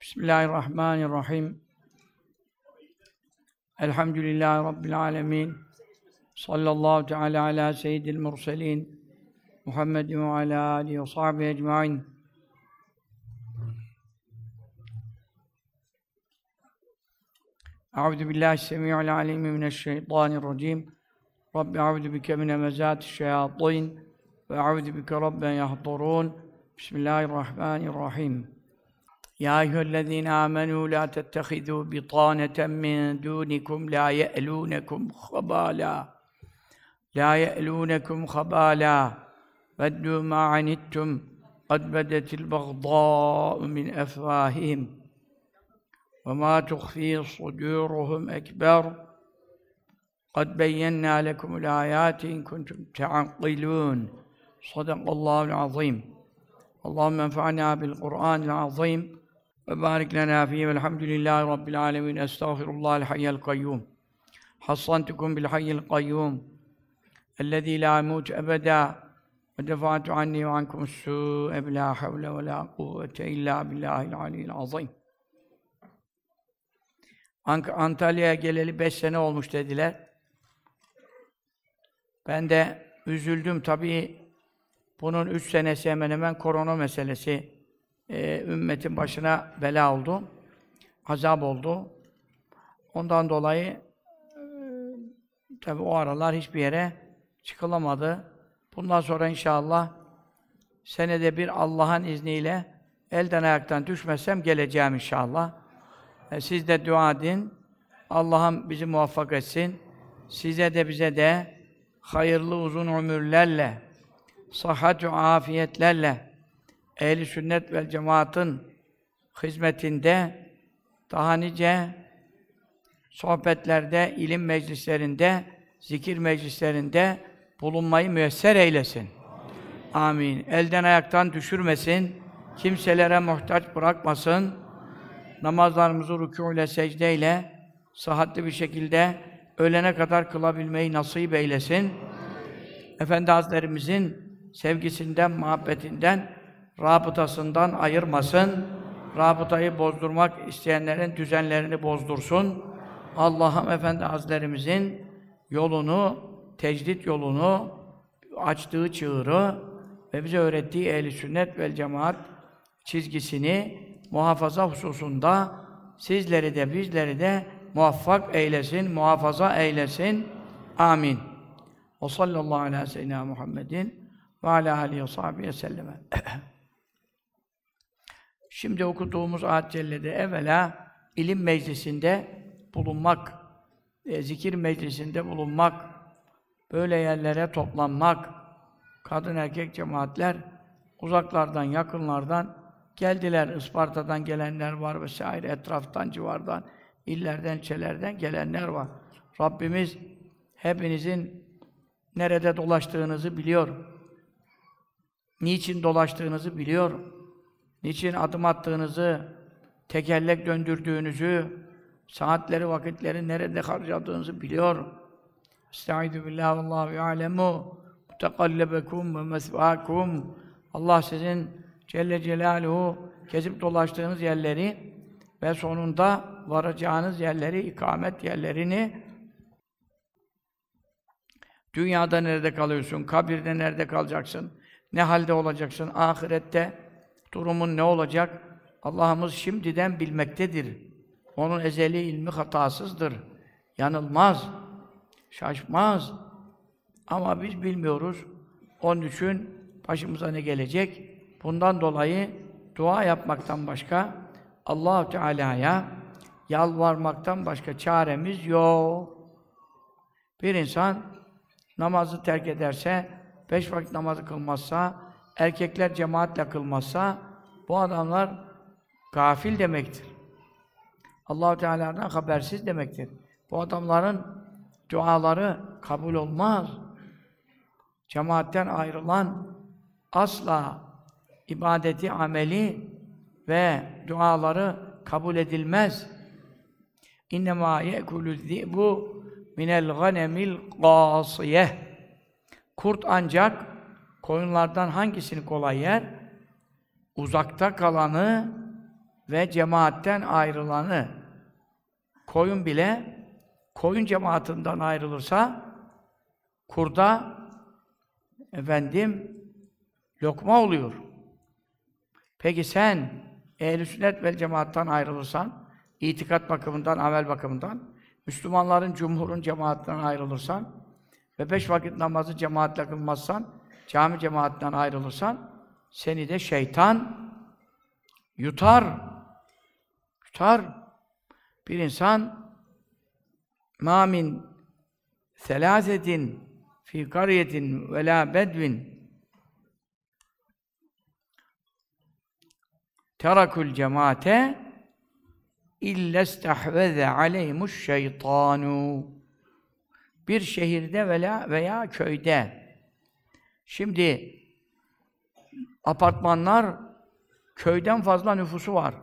Bismillahirrahmanirrahim. Elhamdülillahi Rabbil alemin. Sallallahu teala ala seyyidil murselin. Muhammedin ve ala alihi ve sahbihi ecmain. Euzu billahi semi'il alim mineşşeytanirracim. Rabbi euzu bike min hemezati'ş şeyatin ve euzu bike rabben yahdurun. Bismillahirrahmanirrahim. يا أيها الذين آمنوا لا تتخذوا بطانة من دونكم لا يألونكم خبالا. لا يألونكم خبالا. ودوا ما عنتم. قد بدت البغضاء من أفواههم وما تخفي صدورهم أكبر. قد بينا لكم الآيات إن كنتم تعقلون. صدق الله العظيم. اللهم انفعنا بالقرآن العظيم. ve barik lena fihi velhamdülillahi rabbil alemin. Estağfirullahal hayyel kayyum. Hassantukum bil hayyil kayyum. Ellezî la yemut ebeda. Ve defa'tu anni ve ankum su'e bila havle ve la kuvvete illa billahil aliyyil azim. Antalya'ya geleli beş sene olmuş dediler. Ben de üzüldüm tabii. Bunun üç senesi hemen hemen korona meselesi e, ümmetin başına bela oldu. Azap oldu. Ondan dolayı e, tabi o aralar hiçbir yere çıkılamadı. Bundan sonra inşallah senede bir Allah'ın izniyle elden ayaktan düşmesem geleceğim inşallah. E, siz de dua edin. Allah'ım bizi muvaffak etsin. Size de bize de hayırlı uzun ömürlerle, sıhhat ve afiyetlerle ehli sünnet ve cemaatın hizmetinde daha nice sohbetlerde, ilim meclislerinde, zikir meclislerinde bulunmayı müyesser eylesin. Amin. Elden ayaktan düşürmesin. Kimselere muhtaç bırakmasın. Namazlarımızı rükû ile secdeyle sıhhatli bir şekilde ölene kadar kılabilmeyi nasip eylesin. Efendi Hazretlerimizin sevgisinden, muhabbetinden rabıtasından ayırmasın. Rabıtayı bozdurmak isteyenlerin düzenlerini bozdursun. Allah'ım Efendi Hazretlerimizin yolunu, tecdit yolunu, açtığı çığırı ve bize öğrettiği ehli sünnet vel cemaat çizgisini muhafaza hususunda sizleri de bizleri de muvaffak eylesin, muhafaza eylesin. Amin. O sallallahu aleyhi ve seyyidina Muhammedin ve ala alihi ve sahbihi selleme. Şimdi okuduğumuz ayet cellede evvela ilim meclisinde bulunmak, e, zikir meclisinde bulunmak, böyle yerlere toplanmak, kadın erkek cemaatler uzaklardan, yakınlardan geldiler. Isparta'dan gelenler var vesaire, etraftan, civardan, illerden, ilçelerden gelenler var. Rabbimiz hepinizin nerede dolaştığınızı biliyor. Niçin dolaştığınızı biliyor niçin adım attığınızı, tekerlek döndürdüğünüzü, saatleri, vakitleri nerede harcadığınızı biliyor. Estaizu billahi Allahu ya'lemu mutekallabekum ve mesvâkum. Allah sizin Celle Celaluhu gezip dolaştığınız yerleri ve sonunda varacağınız yerleri, ikamet yerlerini dünyada nerede kalıyorsun, kabirde nerede kalacaksın, ne halde olacaksın, ahirette durumun ne olacak? Allah'ımız şimdiden bilmektedir. Onun ezeli ilmi hatasızdır. Yanılmaz. Şaşmaz. Ama biz bilmiyoruz. Onun için başımıza ne gelecek? Bundan dolayı dua yapmaktan başka Allah Teala'ya yalvarmaktan başka çaremiz yok. Bir insan namazı terk ederse, beş vakit namazı kılmazsa, erkekler cemaatle kılmazsa bu adamlar gafil demektir. Allahu Teala'dan habersiz demektir. Bu adamların duaları kabul olmaz. Cemaatten ayrılan asla ibadeti, ameli ve duaları kabul edilmez. İnnemâ ye'kulü zi'bu minel ganemil gâsiyeh. Kurt ancak koyunlardan hangisini kolay yer? Uzakta kalanı ve cemaatten ayrılanı koyun bile koyun cemaatinden ayrılırsa kurda efendim lokma oluyor. Peki sen ehl-i sünnet vel cemaattan ayrılırsan, itikat bakımından, amel bakımından, Müslümanların, cumhurun cemaatinden ayrılırsan ve beş vakit namazı cemaatle kılmazsan, cami cemaatinden ayrılırsan, seni de şeytan yutar. Yutar. Bir insan ma min selâsetin fi kariyetin ve la bedvin terakul cemaate illa istahveze aleyhimuş şeytanu bir şehirde veya veya köyde şimdi apartmanlar köyden fazla nüfusu var.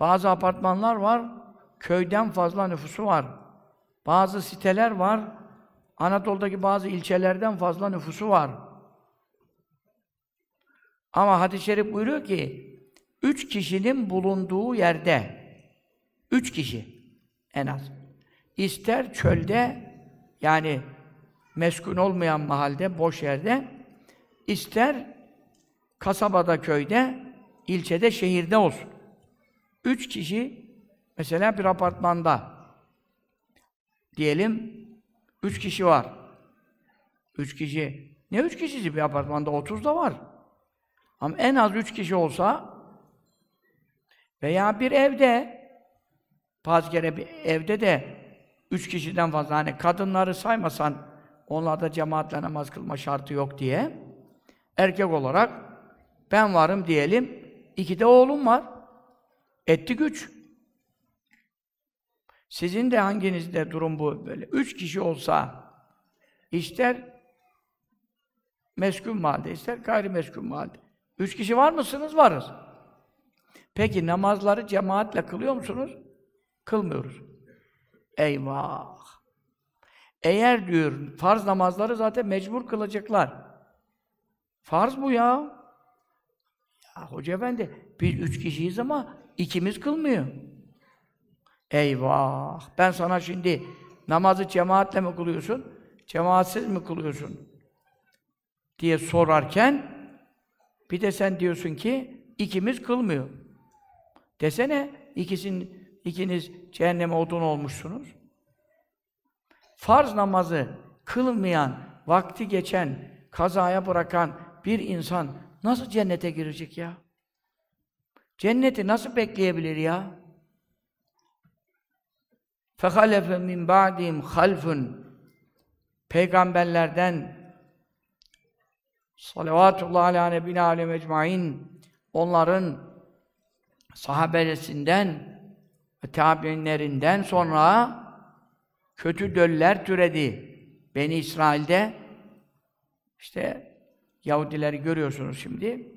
Bazı apartmanlar var, köyden fazla nüfusu var. Bazı siteler var, Anadolu'daki bazı ilçelerden fazla nüfusu var. Ama hadis-i şerif buyuruyor ki, üç kişinin bulunduğu yerde, üç kişi en az, ister çölde, yani meskun olmayan mahalde, boş yerde, ister kasabada, köyde, ilçede, şehirde olsun. Üç kişi, mesela bir apartmanda, diyelim, üç kişi var. Üç kişi, ne üç kişisi bir apartmanda? Otuz da var. Ama en az üç kişi olsa, veya bir evde, bazı kere bir evde de üç kişiden fazla, hani kadınları saymasan, onlarda cemaatle namaz kılma şartı yok diye, erkek olarak ben varım diyelim, iki de oğlum var. Etti güç. Sizin de hanginizde durum bu böyle? Üç kişi olsa, ister meskun mahalde, ister gayrimeskun mahalde. Üç kişi var mısınız? Varız. Peki namazları cemaatle kılıyor musunuz? Kılmıyoruz. Eyvah! Eğer diyor, farz namazları zaten mecbur kılacaklar. Farz bu ya. Ya hoca efendi, biz üç kişiyiz ama ikimiz kılmıyor. Eyvah! Ben sana şimdi namazı cemaatle mi kılıyorsun, cemaatsiz mi kılıyorsun? diye sorarken bir de sen diyorsun ki ikimiz kılmıyor. Desene ikisin, ikiniz cehenneme odun olmuşsunuz. Farz namazı kılmayan, vakti geçen, kazaya bırakan bir insan nasıl cennete girecek ya? Cenneti nasıl bekleyebilir ya? فَخَلَفَ مِنْ بَعْدِهِمْ خَلْفٌ Peygamberlerden salavatullahi ala nebine alem ecmain onların sahabelesinden ve tabiinlerinden sonra kötü döller türedi. Beni İsrail'de işte Yahudileri görüyorsunuz şimdi.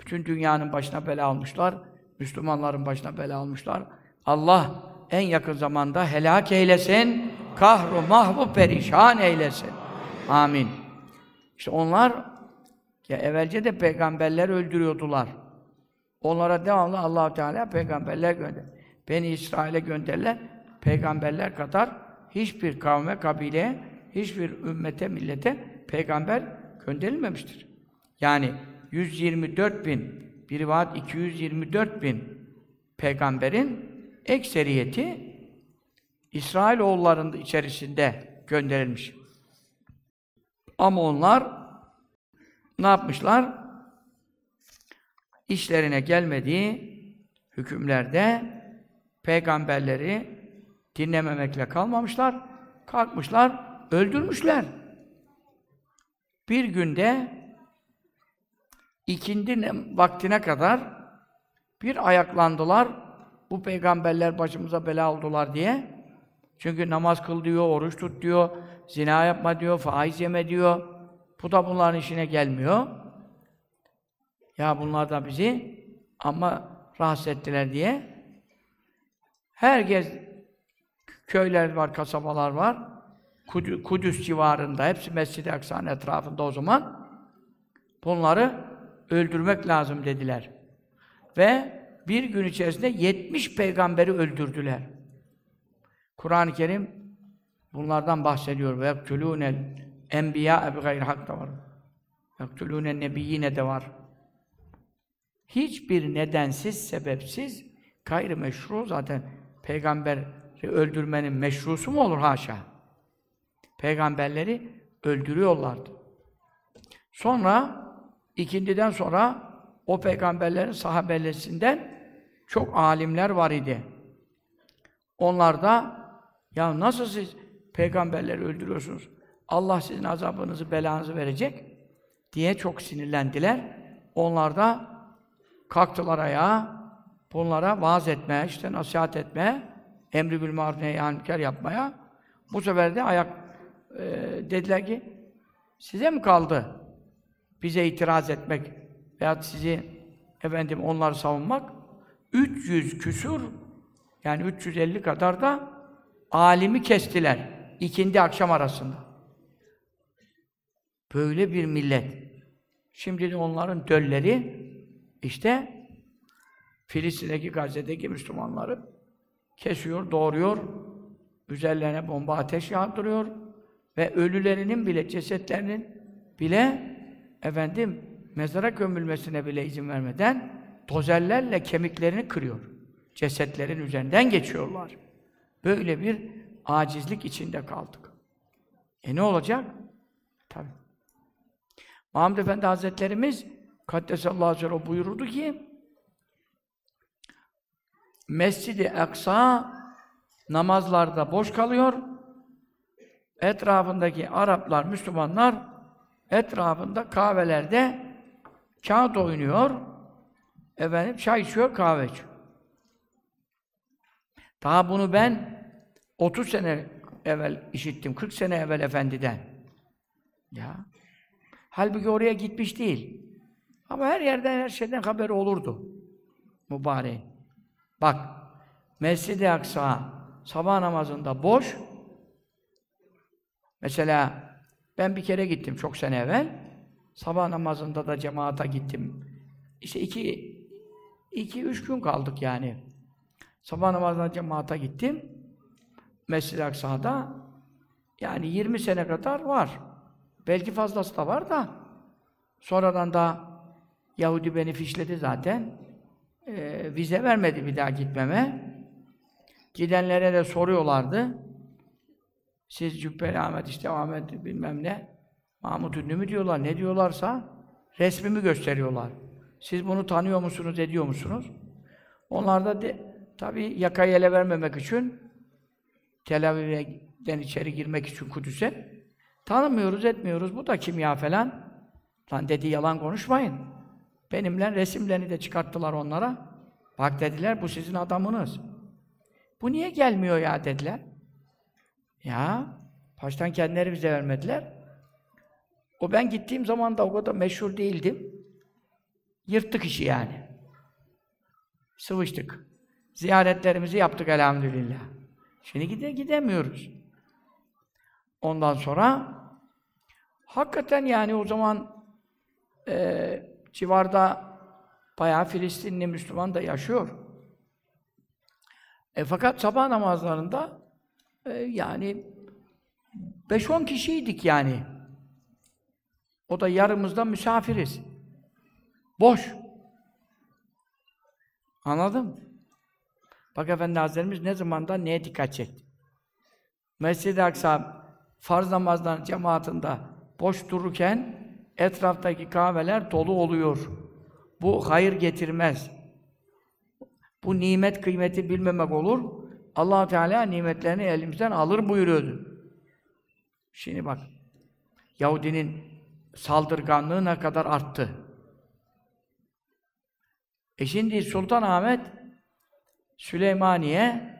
Bütün dünyanın başına bela almışlar. Müslümanların başına bela almışlar. Allah en yakın zamanda helak eylesin, kahru mahvu perişan eylesin. Amin. İşte onlar ya evvelce de peygamberler öldürüyordular. Onlara devamlı allah Teala peygamberler gönder. Beni İsrail'e gönderler. Peygamberler kadar hiçbir kavme, kabile, hiçbir ümmete, millete peygamber gönderilmemiştir. Yani 124 bin, bir rivayet 224 bin peygamberin ekseriyeti İsrail oğullarının içerisinde gönderilmiş. Ama onlar ne yapmışlar? İşlerine gelmediği hükümlerde peygamberleri dinlememekle kalmamışlar, kalkmışlar, öldürmüşler. Bir günde ikindi vaktine kadar bir ayaklandılar, bu peygamberler başımıza bela oldular diye. Çünkü namaz kıl diyor, oruç tut diyor, zina yapma diyor, faiz yeme diyor. Bu da bunların işine gelmiyor. Ya bunlar da bizi ama rahatsız ettiler diye. Herkes köyler var, kasabalar var. Kudüs civarında, hepsi Mescid-i Aksa'nın etrafında o zaman. Bunları öldürmek lazım dediler. Ve bir gün içerisinde 70 peygamberi öldürdüler. Kur'an-ı Kerim bunlardan bahsediyor. Ve yaktulûnel enbiya bi gayri hak da var. Yaktulûnen nebiyyine de var. Hiçbir nedensiz, sebepsiz, gayri meşru zaten peygamberi öldürmenin meşrusu mu olur haşa? Peygamberleri öldürüyorlardı. Sonra ikindiden sonra o peygamberlerin sahabelerinden çok alimler var idi. Onlar da ya nasıl siz peygamberleri öldürüyorsunuz? Allah sizin azabınızı, belanızı verecek diye çok sinirlendiler. Onlar da kalktılar ayağa, bunlara vaaz etmeye, işte nasihat etmeye, emri bil maruf nehyankar yapmaya. Bu sefer de ayak e, dediler ki size mi kaldı bize itiraz etmek veya sizi efendim onları savunmak? 300 küsur yani 350 kadar da alimi kestiler ikindi akşam arasında. Böyle bir millet. Şimdi de onların dölleri işte Filistin'deki Gazze'deki Müslümanları kesiyor, doğuruyor, üzerlerine bomba ateş yağdırıyor ve ölülerinin bile, cesetlerinin bile efendim mezara gömülmesine bile izin vermeden dozerlerle kemiklerini kırıyor. Cesetlerin üzerinden geçiyorlar. Böyle bir acizlik içinde kaldık. E ne olacak? Tabii. Muhammed Efendi Hazretlerimiz Kaddesallahu aleyhi ve buyururdu ki Mescid-i Aksa namazlarda boş kalıyor. Etrafındaki Araplar, Müslümanlar etrafında kahvelerde kağıt oynuyor. Efendim çay içiyor, kahve içiyor. Daha bunu ben 30 sene evvel işittim, 40 sene evvel efendiden. Ya. Halbuki oraya gitmiş değil. Ama her yerden, her şeyden haberi olurdu. Mübarek. Bak, Mescid-i Aksa sabah namazında boş. Mesela ben bir kere gittim çok sene evvel. Sabah namazında da cemaata gittim. İşte iki, iki, üç gün kaldık yani. Sabah namazında cemaata gittim. Mescid-i Aksa'da yani 20 sene kadar var. Belki fazlası da var da sonradan da Yahudi beni fişledi zaten. Ee, vize vermedi bir daha gitmeme. Gidenlere de soruyorlardı. Siz Cübbeli Ahmet, işte Ahmet bilmem ne, Mahmut Ünlü mü diyorlar, ne diyorlarsa resmimi gösteriyorlar. Siz bunu tanıyor musunuz, ediyor musunuz? Onlar da de, tabii yakayı ele vermemek için Tel Aviv'den içeri girmek için Kudüs'e tanımıyoruz, etmiyoruz. Bu da kimya falan. Lan dedi yalan konuşmayın. Benimle resimlerini de çıkarttılar onlara. Bak dediler, bu sizin adamınız. Bu niye gelmiyor ya dediler. Ya, baştan kendileri bize vermediler. O ben gittiğim zaman da o kadar meşhur değildim. Yırttık işi yani. Sıvıştık. Ziyaretlerimizi yaptık elhamdülillah. Şimdi gide gidemiyoruz. Ondan sonra hakikaten yani o zaman e, civarda bayağı Filistinli Müslüman da yaşıyor. E, fakat sabah namazlarında e, yani 5-10 kişiydik yani. O da yarımızda misafiriz. Boş. Anladın Bak Efendi Hazretlerimiz ne zamanda neye dikkat çekti? Mescid-i Aksa farz namazdan cemaatinde boş dururken etraftaki kahveler dolu oluyor. Bu hayır getirmez. Bu nimet kıymeti bilmemek olur. Allah Teala nimetlerini elimizden alır buyuruyordu. Şimdi bak, Yahudinin saldırganlığı ne kadar arttı. E şimdi Sultan Ahmet Süleymaniye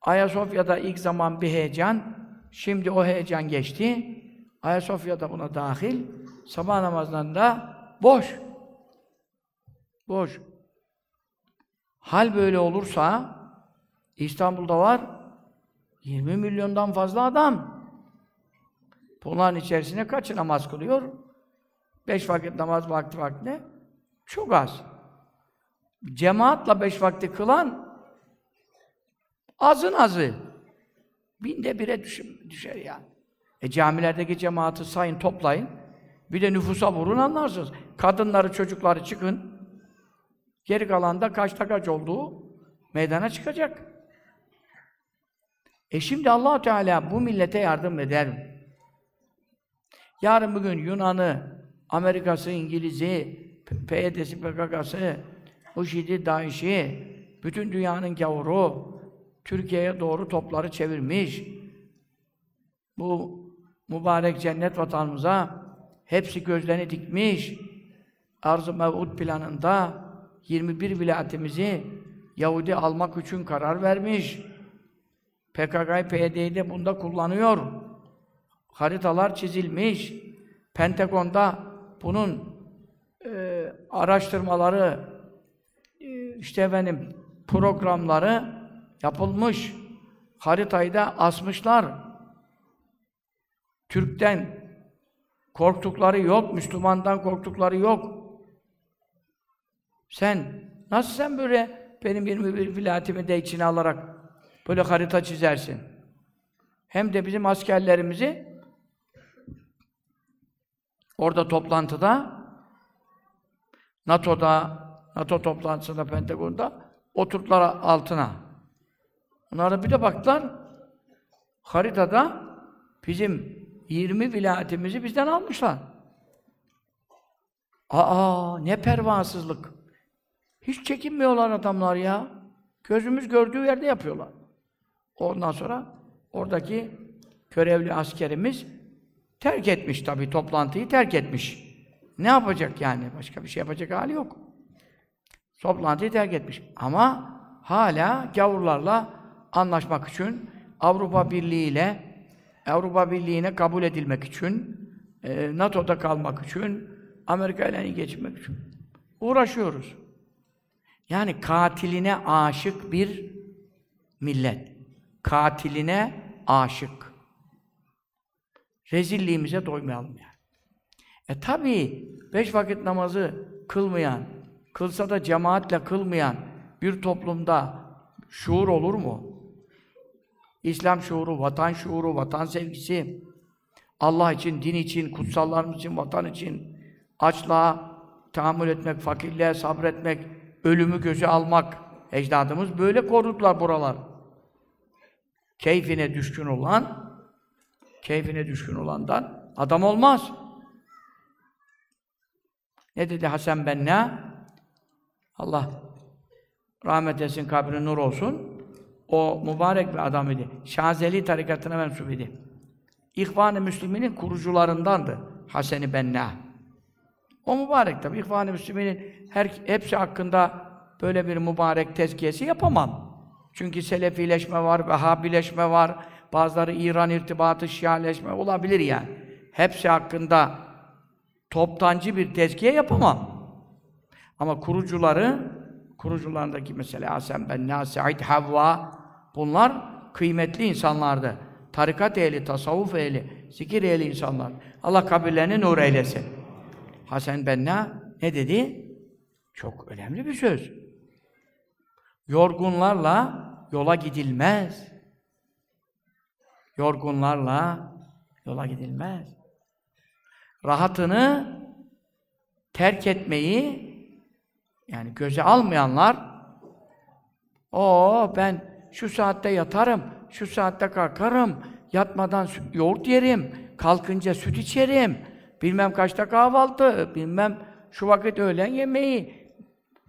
Ayasofya'da ilk zaman bir heyecan, şimdi o heyecan geçti. Ayasofya'da buna dahil. Sabah namazlarında boş. Boş. Hal böyle olursa İstanbul'da var 20 milyondan fazla adam. Bunların içerisine kaçı namaz kılıyor? Beş vakit namaz vakti vaktine çok az. cemaatla beş vakti kılan azın azı. Binde bire düşer, düşer yani. E camilerdeki cemaati sayın, toplayın. Bir de nüfusa vurun anlarsınız. Kadınları, çocukları çıkın. Geri kalan da kaçta kaç olduğu meydana çıkacak. E şimdi allah Teala bu millete yardım eder mi? Yarın bugün Yunan'ı, Amerika'sı, İngiliz'i, PYD'si, PKK'sı, IŞİD'i, DAEŞ'i, bütün dünyanın gavuru, Türkiye'ye doğru topları çevirmiş. Bu mübarek cennet vatanımıza hepsi gözlerini dikmiş. Arz-ı Mev'ud planında 21 vilayetimizi Yahudi almak için karar vermiş. PKK, PYD'yi de bunda kullanıyor. Haritalar çizilmiş. Pentagon'da bunun e, araştırmaları, e, işte efendim programları yapılmış. Haritayı da asmışlar. Türk'ten korktukları yok, Müslümandan korktukları yok. Sen, nasıl sen böyle benim 21 vilayetimi de içine alarak böyle harita çizersin? Hem de bizim askerlerimizi orada toplantıda NATO'da, NATO toplantısında, Pentagon'da oturttular altına. Onlara bir de baktılar, haritada bizim 20 vilayetimizi bizden almışlar. Aa, ne pervasızlık! Hiç çekinmiyorlar adamlar ya. Gözümüz gördüğü yerde yapıyorlar. Ondan sonra oradaki görevli askerimiz terk etmiş tabii toplantıyı terk etmiş. Ne yapacak yani? Başka bir şey yapacak hali yok. Toplantıyı terk etmiş. Ama hala gavurlarla anlaşmak için Avrupa Birliği ile Avrupa Birliği'ne kabul edilmek için e, NATO'da kalmak için Amerika ile geçmek için uğraşıyoruz. Yani katiline aşık bir millet. Katiline aşık. Rezilliğimize doymayalım yani. E tabi beş vakit namazı kılmayan, kılsa da cemaatle kılmayan bir toplumda şuur olur mu? İslam şuuru, vatan şuuru, vatan sevgisi, Allah için, din için, kutsallarımız için, vatan için, açlığa tahammül etmek, fakirliğe sabretmek, ölümü göze almak. Ecdadımız böyle korudular buralar. Keyfine düşkün olan, keyfine düşkün olandan adam olmaz. Ne dedi Hasan Benna? Allah rahmet etsin, kabri nur olsun. O mübarek bir adam idi. Şazeli tarikatına mensup idi. İhvan-ı Müslümin'in kurucularındandı Hasan-ı Benna. O mübarek tabi. İhvan-ı Müslümin'in her, hepsi hakkında böyle bir mübarek tezkiyesi yapamam. Çünkü Selefileşme var, Vehhabileşme var, bazıları İran irtibatı, Şialeşme olabilir yani. Hepsi hakkında toptancı bir tezkiye yapamam. Ama kurucuları, kurucularındaki mesela Hasan Benna, Said Havva, bunlar kıymetli insanlardı. Tarikat ehli, tasavvuf ehli, zikir ehli insanlar. Allah kabirlerini nur eylesin. Hasan Benna ne dedi? Çok önemli bir söz. Yorgunlarla yola gidilmez. Yorgunlarla yola gidilmez. Rahatını terk etmeyi yani göze almayanlar o ben şu saatte yatarım, şu saatte kalkarım, yatmadan yoğurt yerim, kalkınca süt içerim, bilmem kaçta kahvaltı, bilmem şu vakit öğlen yemeği,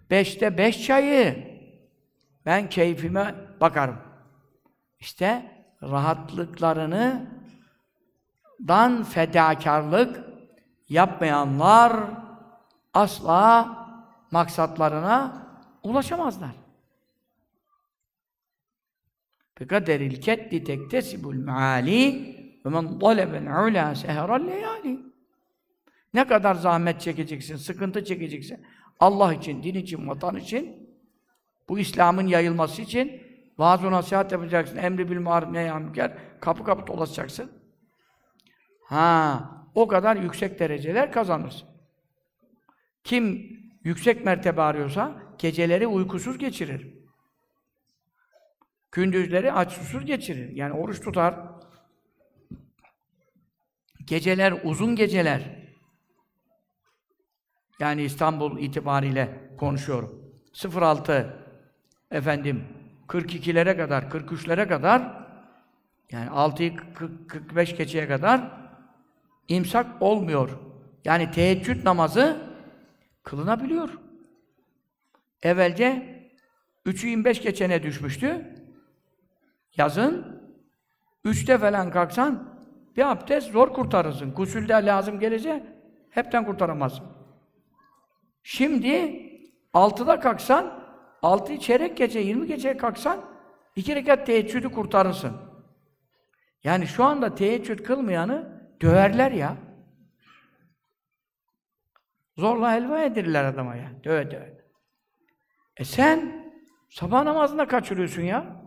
beşte beş çayı. Ben keyfime bakarım. İşte rahatlıklarını dan fedakarlık yapmayanlar asla maksatlarına ulaşamazlar. Bikaderil keddi tektesibul meali ve men talebel ula seheral leyali. Ne kadar zahmet çekeceksin, sıkıntı çekeceksin. Allah için, din için, vatan için, bu İslam'ın yayılması için vaaz nasihat yapacaksın. Emri bil maruf nehyamüker. Kapı kapı dolaşacaksın. Ha, o kadar yüksek dereceler kazanırsın. Kim yüksek mertebe arıyorsa geceleri uykusuz geçirir. Gündüzleri aç susuz geçirir. Yani oruç tutar. Geceler uzun geceler. Yani İstanbul itibariyle konuşuyorum. 06 efendim 42'lere kadar, 43'lere kadar yani 6'yı 45 geçeye kadar imsak olmuyor. Yani teheccüd namazı kılınabiliyor. Evvelce 3'ü 25 geçene düşmüştü. Yazın 3'te falan kalksan bir abdest zor kurtarırsın. Gusülde lazım gelecek hepten kurtaramazsın. Şimdi 6'da kalksan 6 çeyrek gece 20 geceye kalksan iki rekat teheccüdü kurtarırsın. Yani şu anda teheccüd kılmayanı döverler ya. Zorla helva edirler adama ya. Döve döve. E sen sabah namazında kaçırıyorsun ya.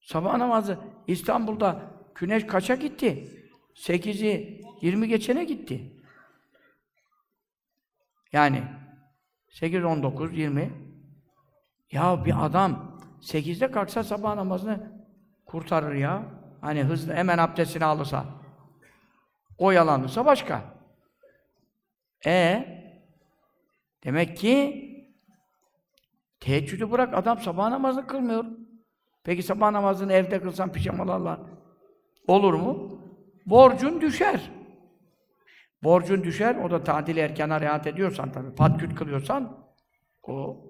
Sabah namazı İstanbul'da güneş kaça gitti? 8'i 20 geçene gitti. Yani 8, 19, 20. Ya bir adam 8'de kalksa sabah namazını kurtarır ya. Hani hızlı hemen abdestini alırsa. O yalanırsa başka. E demek ki teheccüdü bırak adam sabah namazını kılmıyor. Peki sabah namazını evde kılsan pijamalarla olur mu? Borcun düşer. Borcun düşer, o da tadil erkana riayet ediyorsan tabii, patküt kılıyorsan, o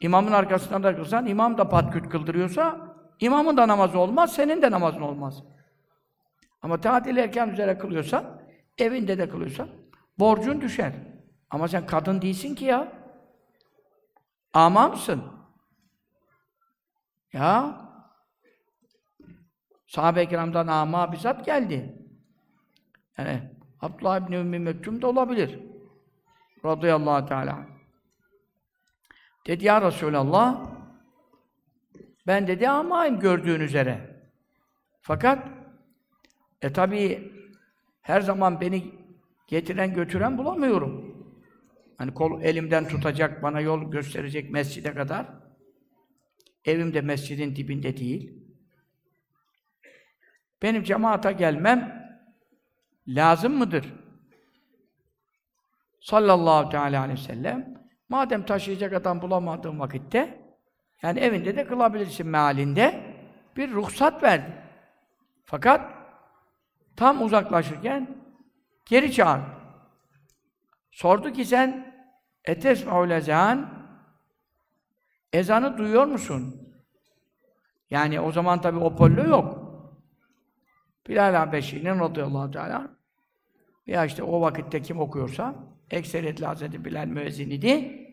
imamın arkasından da kılsan, imam da patküt kıldırıyorsa, imamın da namazı olmaz, senin de namazın olmaz. Ama tadil erken üzere kılıyorsan, evinde de kılıyorsan, borcun düşer. Ama sen kadın değilsin ki ya. Amamsın. Ya. Sahabe-i kiramdan ama bizzat geldi. Yani Abdullah ibn Ümmü Mektum da olabilir. Radıyallahu teala. Dedi ya Resulallah ben dedi amayım gördüğün üzere. Fakat e tabi her zaman beni getiren götüren bulamıyorum. Hani kol elimden tutacak, bana yol gösterecek mescide kadar. Evim de mescidin dibinde değil. Benim cemaata gelmem lazım mıdır? Sallallahu teala aleyhi ve sellem madem taşıyacak adam bulamadığın vakitte yani evinde de kılabilirsin mealinde bir ruhsat verdi. Fakat tam uzaklaşırken geri çağır. Sordu ki sen etesma'ul ezan ezanı duyuyor musun? Yani o zaman tabi Opollo yok. Bilal Habeşi'nin radıyallahu teala ya işte o vakitte kim okuyorsa ekseriyetle Hazreti Bilal müezzin idi.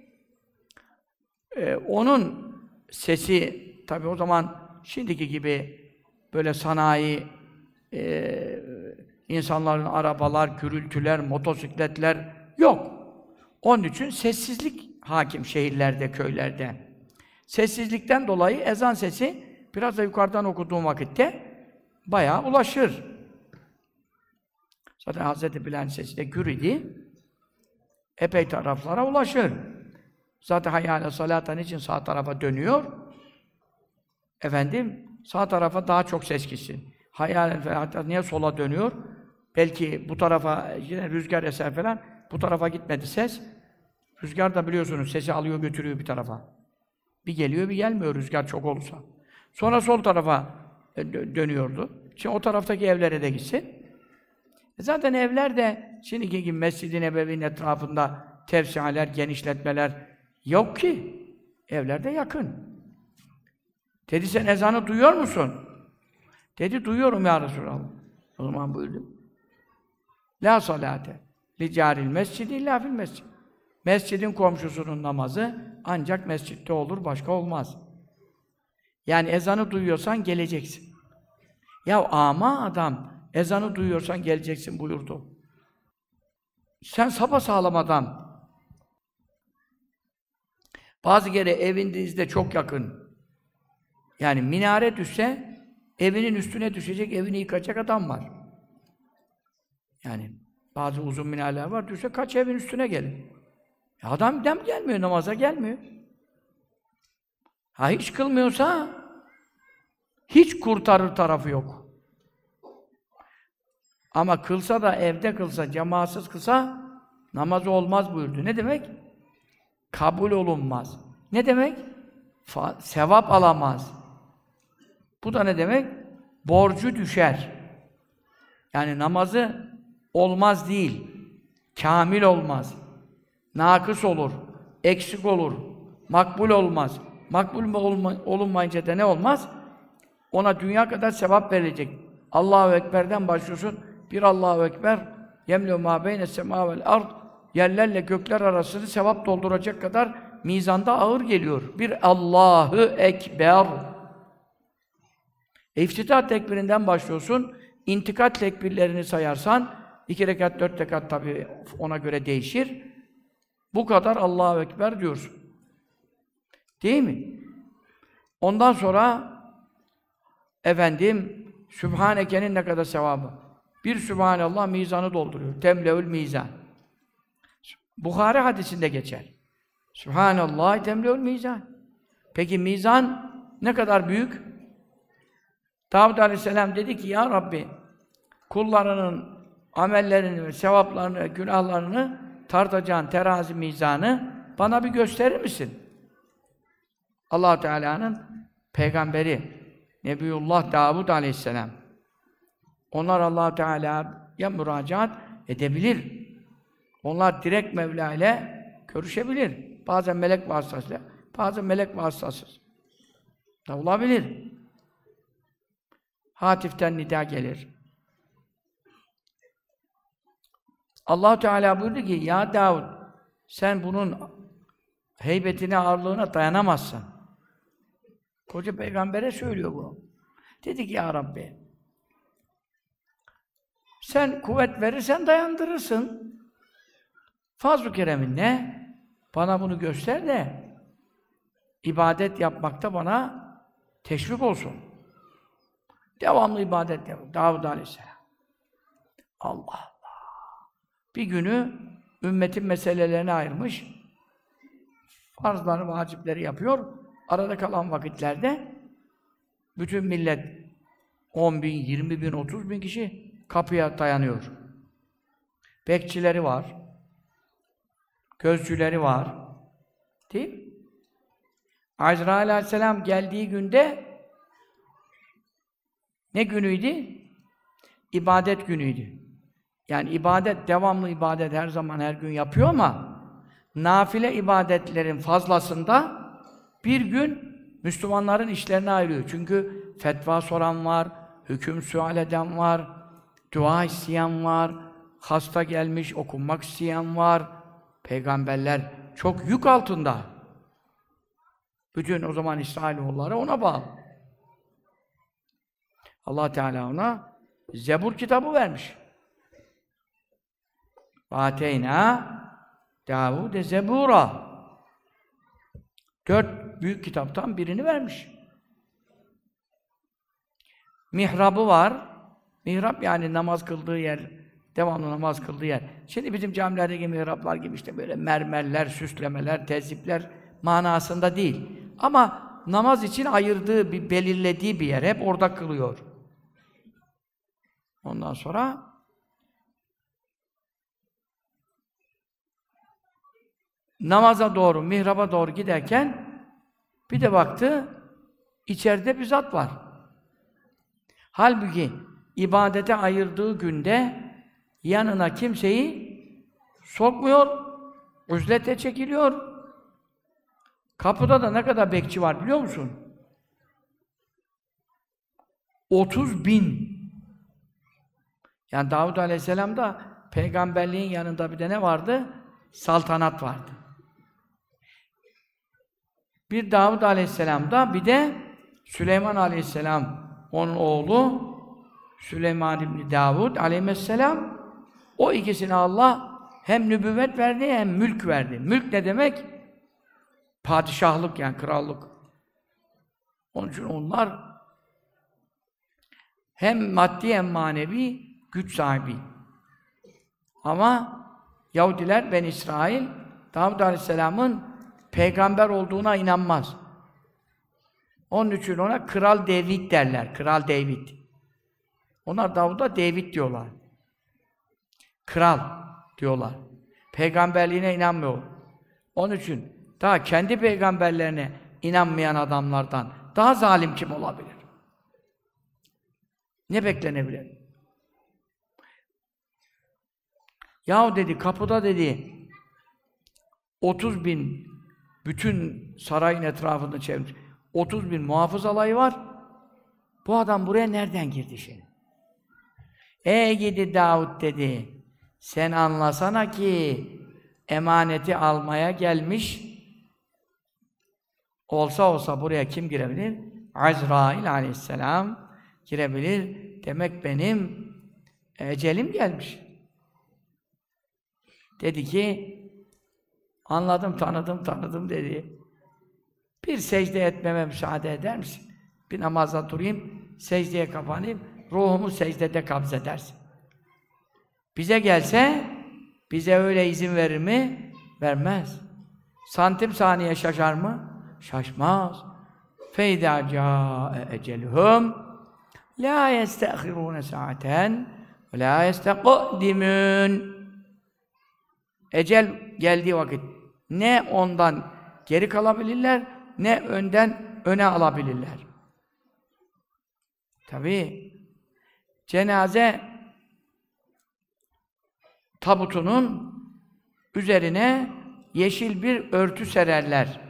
Ee, onun sesi tabi o zaman şimdiki gibi böyle sanayi e, insanların arabalar, gürültüler, motosikletler yok. Onun için sessizlik hakim şehirlerde, köylerde. Sessizlikten dolayı ezan sesi biraz da yukarıdan okuduğum vakitte bayağı ulaşır. Zaten Hazreti Bilal sesi de gür idi. Epey taraflara ulaşır. Zaten hayale salatan için sağ tarafa dönüyor. Efendim, sağ tarafa daha çok ses gitsin. Hayal hatta niye sola dönüyor? Belki bu tarafa yine rüzgar eser falan. Bu tarafa gitmedi ses. Rüzgar da biliyorsunuz sesi alıyor götürüyor bir tarafa. Bir geliyor bir gelmiyor rüzgar çok olursa. Sonra sol tarafa e, dönüyordu. Şimdi o taraftaki evlere de gitsin. E zaten evler de şimdiki gibi Mescid-i Nebevi'nin etrafında tevsihaler, genişletmeler yok ki. Evler de yakın. Dedi sen ezanı duyuyor musun? Dedi duyuyorum ya Resulallah. O zaman buyurdum. La salate li caril mescidi illa fil mescid. Mescidin komşusunun namazı ancak mescitte olur, başka olmaz. Yani ezanı duyuyorsan geleceksin. Ya ama adam ezanı duyuyorsan geleceksin buyurdu. Sen sapa sağlam adam. Bazı kere evinizde çok yakın. Yani minare düşse evinin üstüne düşecek, evini yıkacak adam var. Yani bazı uzun minareler var, düşse kaç evin üstüne gelir. Adam dem gelmiyor, namaza gelmiyor. Ha hiç kılmıyorsa hiç kurtarır tarafı yok. Ama kılsa da evde kılsa, cemaatsız kılsa namazı olmaz buyurdu. Ne demek? Kabul olunmaz. Ne demek? Fa sevap alamaz. Bu da ne demek? Borcu düşer. Yani namazı olmaz değil. Kamil olmaz. Nakıs olur. Eksik olur. Makbul olmaz. Makbul olma, olunmayınca da ne olmaz? Ona dünya kadar sevap verilecek. Allahu Ekber'den başlıyorsun. Bir Allahu Ekber yemlu ma beyne sema vel ard yerlerle gökler arasını sevap dolduracak kadar mizanda ağır geliyor. Bir Allahu Ekber. İftitah tekbirinden başlıyorsun. İntikat tekbirlerini sayarsan, iki rekat, dört rekat tabi ona göre değişir. Bu kadar Allahu Ekber diyorsun. Değil mi? Ondan sonra efendim Sübhaneke'nin ne kadar sevabı. Bir Sübhanallah mizanı dolduruyor. Temleül mizan. Bukhari hadisinde geçer. Sübhanallah temleül mizan. Peki mizan ne kadar büyük? Davud Aleyhisselam dedi ki ya Rabbi kullarının amellerini, sevaplarını, günahlarını tartacağın terazi mizanı bana bir gösterir misin? allah Teala'nın peygamberi Nebiyullah Davud Aleyhisselam onlar allah Teala'ya müracaat edebilir. Onlar direkt Mevla ile görüşebilir. Bazen melek vasıtasıyla, bazen melek vasıtasız. Da olabilir. Hatiften nida gelir. allah Teala buyurdu ki, Ya Davud, sen bunun heybetine, ağırlığına dayanamazsın. Koca peygambere söylüyor bunu. Dedi ki, Ya Rabbi, sen kuvvet verirsen dayandırırsın. Fazl-ı Kerem'inle bana bunu göster de ibadet yapmakta bana teşvik olsun. Devamlı ibadet yapıyor. Davud Aleyhisselam. Allah Allah. Bir günü ümmetin meselelerini ayırmış. Farzları, vacipleri yapıyor. Arada kalan vakitlerde bütün millet 10 bin, 20 bin, 30 bin kişi kapıya dayanıyor. Bekçileri var. Gözcüleri var. Değil mi? Azrail aleyhisselam geldiği günde ne günüydü? İbadet günüydü. Yani ibadet, devamlı ibadet her zaman her gün yapıyor ama nafile ibadetlerin fazlasında bir gün Müslümanların işlerine ayırıyor. Çünkü fetva soran var, hüküm sual eden var, dua isteyen var, hasta gelmiş okunmak isteyen var. Peygamberler çok yük altında. Bütün o zaman İsrailoğulları ona bağlı. Allah Teala ona Zebur kitabı vermiş. Ateyna Davud Zebura. Dört büyük kitaptan birini vermiş. Mihrabı var. Mihrap yani namaz kıldığı yer, devamlı namaz kıldığı yer. Şimdi bizim camilerdeki mihraplar gibi işte böyle mermerler, süslemeler, tezipler manasında değil. Ama namaz için ayırdığı, bir belirlediği bir yer. Hep orada kılıyor. Ondan sonra namaza doğru, mihraba doğru giderken bir de baktı içeride bir zat var. Halbuki ibadete ayırdığı günde yanına kimseyi sokmuyor, üzlete çekiliyor. Kapıda da ne kadar bekçi var biliyor musun? 30 bin. Yani Davud Aleyhisselam'da peygamberliğin yanında bir de ne vardı? Saltanat vardı. Bir Davud Aleyhisselam'da bir de Süleyman Aleyhisselam onun oğlu Süleyman İbni Davud Aleyhisselam o ikisine Allah hem nübüvvet verdi hem mülk verdi. Mülk ne demek? Padişahlık yani krallık. Onun için onlar hem maddi hem manevi güç sahibi. Ama Yahudiler ben İsrail Davud Aleyhisselam'ın peygamber olduğuna inanmaz. Onun için ona Kral David derler. Kral David. Onlar Davud'a David diyorlar. Kral diyorlar. Peygamberliğine inanmıyor. Onun için daha kendi peygamberlerine inanmayan adamlardan daha zalim kim olabilir? Ne beklenebilir? Yahu dedi kapıda dedi 30 bin bütün sarayın etrafında çevirmiş. 30 bin muhafız alayı var. Bu adam buraya nereden girdi şimdi? Ey gidi Davut dedi. Sen anlasana ki emaneti almaya gelmiş olsa olsa buraya kim girebilir? Azrail aleyhisselam girebilir. Demek benim ecelim gelmiş. Dedi ki anladım, tanıdım, tanıdım dedi. Bir secde etmeme müsaade eder misin? Bir namazda durayım, secdeye kapanayım, ruhumu secdede kabzedersin. Bize gelse, bize öyle izin verir mi? Vermez. Santim saniye şaşar mı? Şaşmaz. فَاِذَا جَاءَ اَجَلُهُمْ لَا يَسْتَأْخِرُونَ سَاعَةً وَلَا يَسْتَقْدِمُونَ Ecel geldiği vakit ne ondan geri kalabilirler, ne önden öne alabilirler. Tabi cenaze tabutunun üzerine yeşil bir örtü sererler.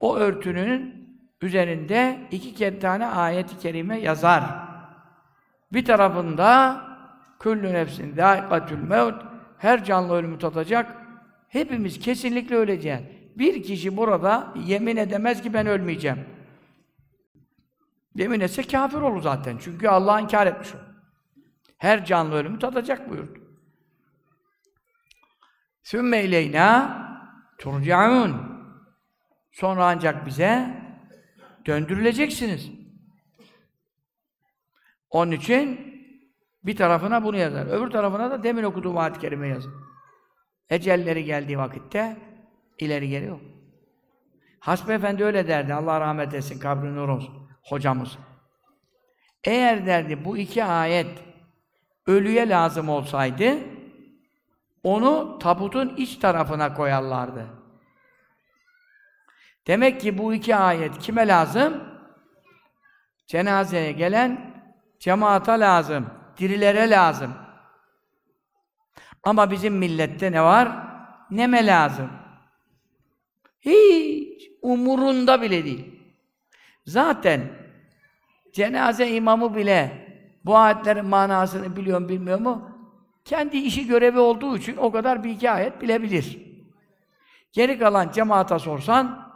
O örtünün üzerinde iki kere tane ayet-i kerime yazar. Bir tarafında küllü nefsin zâikatül mevt her canlı ölümü tadacak. Hepimiz kesinlikle öleceğiz. Bir kişi burada yemin edemez ki ben ölmeyeceğim. Yemin etse kafir olur zaten. Çünkü Allah inkar etmiş o. Her canlı ölümü tadacak buyurdu. Sümme ileyna turcaun. Sonra ancak bize döndürüleceksiniz. Onun için bir tarafına bunu yazar. Öbür tarafına da demin okuduğum ayet-i kerime yazar. Ecelleri geldiği vakitte ileri geri yok. Hasbi Efendi öyle derdi. Allah rahmet etsin, kabri nur olsun. Hocamız. Eğer derdi bu iki ayet ölüye lazım olsaydı onu tabutun iç tarafına koyarlardı. Demek ki bu iki ayet kime lazım? Cenazeye gelen cemaata lazım, dirilere lazım. Ama bizim millette ne var? Neme lazım? Hiç umurunda bile değil. Zaten cenaze imamı bile bu ayetlerin manasını biliyor mu bilmiyor mu? Kendi işi görevi olduğu için o kadar bir iki ayet bilebilir. Geri kalan cemaata sorsan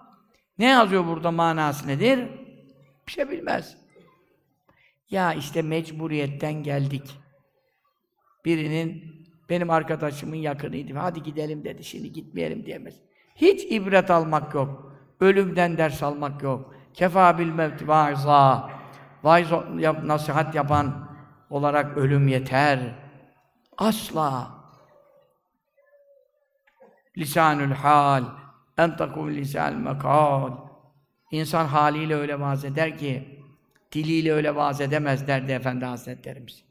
ne yazıyor burada manası nedir? Bir şey bilmez. Ya işte mecburiyetten geldik. Birinin benim arkadaşımın yakınıydı. Hadi gidelim dedi. Şimdi gitmeyelim diyemez. Hiç ibret almak yok. Ölümden ders almak yok. Kefa bil mevt vaizâ. Vaiz yap, nasihat yapan olarak ölüm yeter. Asla. Lisanül hal. Entakum lisanül mekal. İnsan haliyle öyle vaaz eder ki, diliyle öyle vaaz edemez derdi Efendi Hazretlerimiz.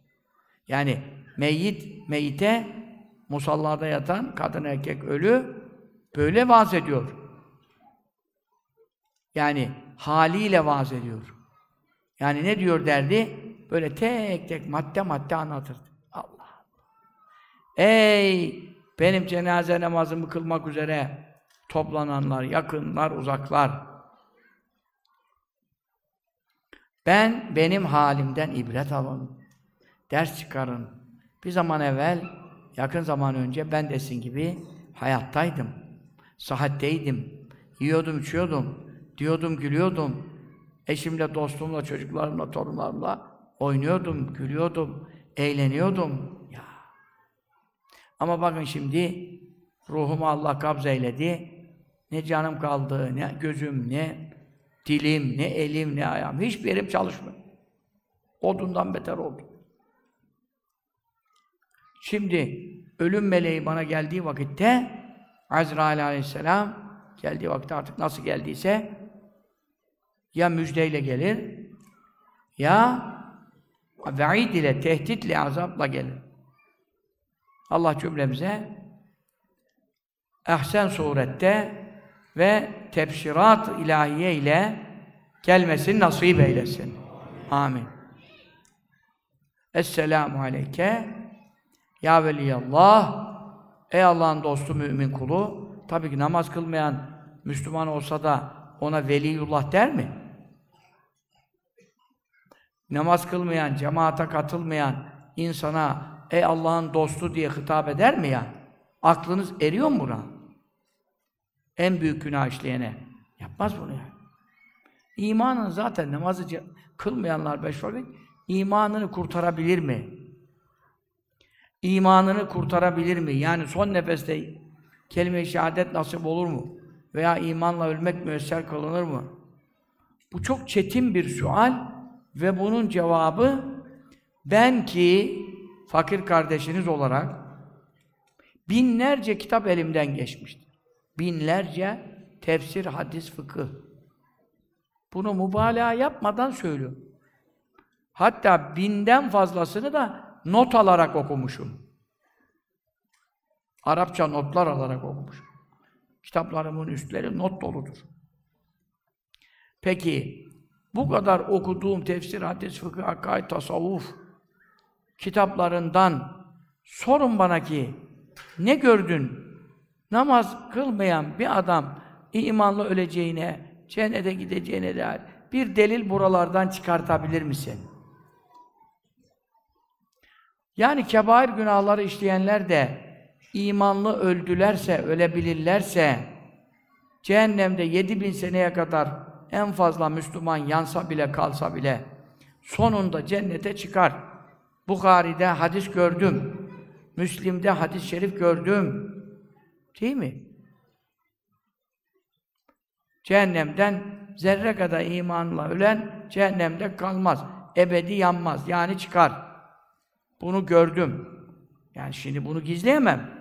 Yani meyit, meyite musallada yatan kadın erkek ölü böyle vaaz ediyor. Yani haliyle vaaz ediyor. Yani ne diyor derdi? Böyle tek tek madde madde anlatırdı. Allah! Ey benim cenaze namazımı kılmak üzere toplananlar, yakınlar, uzaklar. Ben benim halimden ibret alın. Ders çıkarın. Bir zaman evvel, yakın zaman önce ben desin gibi hayattaydım. Sıhhatteydim. Yiyordum, içiyordum. Diyordum, gülüyordum. Eşimle, dostumla, çocuklarımla, torunlarımla oynuyordum, gülüyordum, eğleniyordum. Ya. Ama bakın şimdi ruhumu Allah kabz eyledi. Ne canım kaldı, ne gözüm, ne dilim, ne elim, ne ayağım. Hiçbir yerim çalışmıyor. Odundan beter oldu. Şimdi ölüm meleği bana geldiği vakitte Azrail aleyhisselam geldiği vakti artık nasıl geldiyse ya müjdeyle gelir ya vaid ile, tehditle, azapla gelir. Allah cümlemize ehsen surette ve tebşirat ilahiye ile gelmesini nasip eylesin. Amin. Esselamu aleyke ya veliyallah ey Allah'ın dostu mümin kulu tabii ki namaz kılmayan Müslüman olsa da ona veliyullah der mi? Namaz kılmayan, cemaate katılmayan insana ey Allah'ın dostu diye hitap eder mi ya? Aklınız eriyor mu buna? En büyük günah işleyene. Yapmaz bunu ya. İmanın zaten namazı kılmayanlar beş vakit imanını kurtarabilir mi? İmanını kurtarabilir mi? Yani son nefeste kelime-i şehadet nasip olur mu? Veya imanla ölmek müesser kılınır mı? Bu çok çetin bir sual ve bunun cevabı ben ki fakir kardeşiniz olarak binlerce kitap elimden geçmiştir. Binlerce tefsir, hadis, fıkıh. Bunu mübalağa yapmadan söylüyorum. Hatta binden fazlasını da not alarak okumuşum. Arapça notlar alarak okumuşum. Kitaplarımın üstleri not doludur. Peki, bu kadar okuduğum tefsir, hadis, fıkıh, akaid, tasavvuf kitaplarından sorun bana ki ne gördün? Namaz kılmayan bir adam imanlı öleceğine, cennete gideceğine dair bir delil buralardan çıkartabilir misin? Yani kebair günahları işleyenler de imanlı öldülerse, ölebilirlerse cehennemde yedi bin seneye kadar en fazla Müslüman yansa bile kalsa bile sonunda cennete çıkar. Bukhari'de hadis gördüm. Müslim'de hadis-i şerif gördüm. Değil mi? Cehennemden zerre kadar imanla ölen cehennemde kalmaz. Ebedi yanmaz. Yani çıkar. Bunu gördüm. Yani şimdi bunu gizleyemem.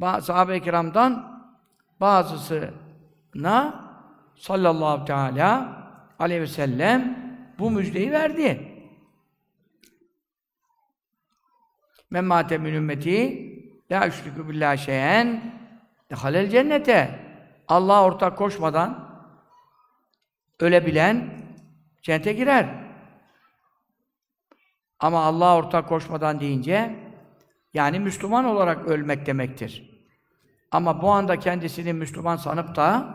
Sahabe-i kiramdan bazısına sallallahu teala aleyhi ve sellem bu müjdeyi verdi. Men mâte min ümmeti la üşrikü billahi şeyen dehalel cennete Allah'a ortak koşmadan ölebilen cennete girer. Ama Allah'a ortak koşmadan deyince yani Müslüman olarak ölmek demektir. Ama bu anda kendisini Müslüman sanıp da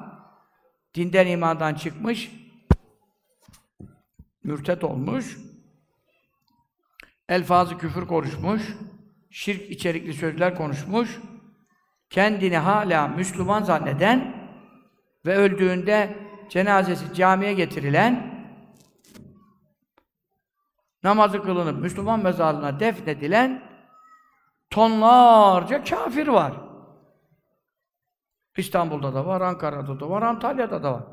dinden imandan çıkmış, mürtet olmuş, elfazı küfür konuşmuş, şirk içerikli sözler konuşmuş, kendini hala Müslüman zanneden ve öldüğünde cenazesi camiye getirilen, namazı kılınıp Müslüman mezarlığına defnedilen tonlarca kafir var. İstanbul'da da var, Ankara'da da var, Antalya'da da var.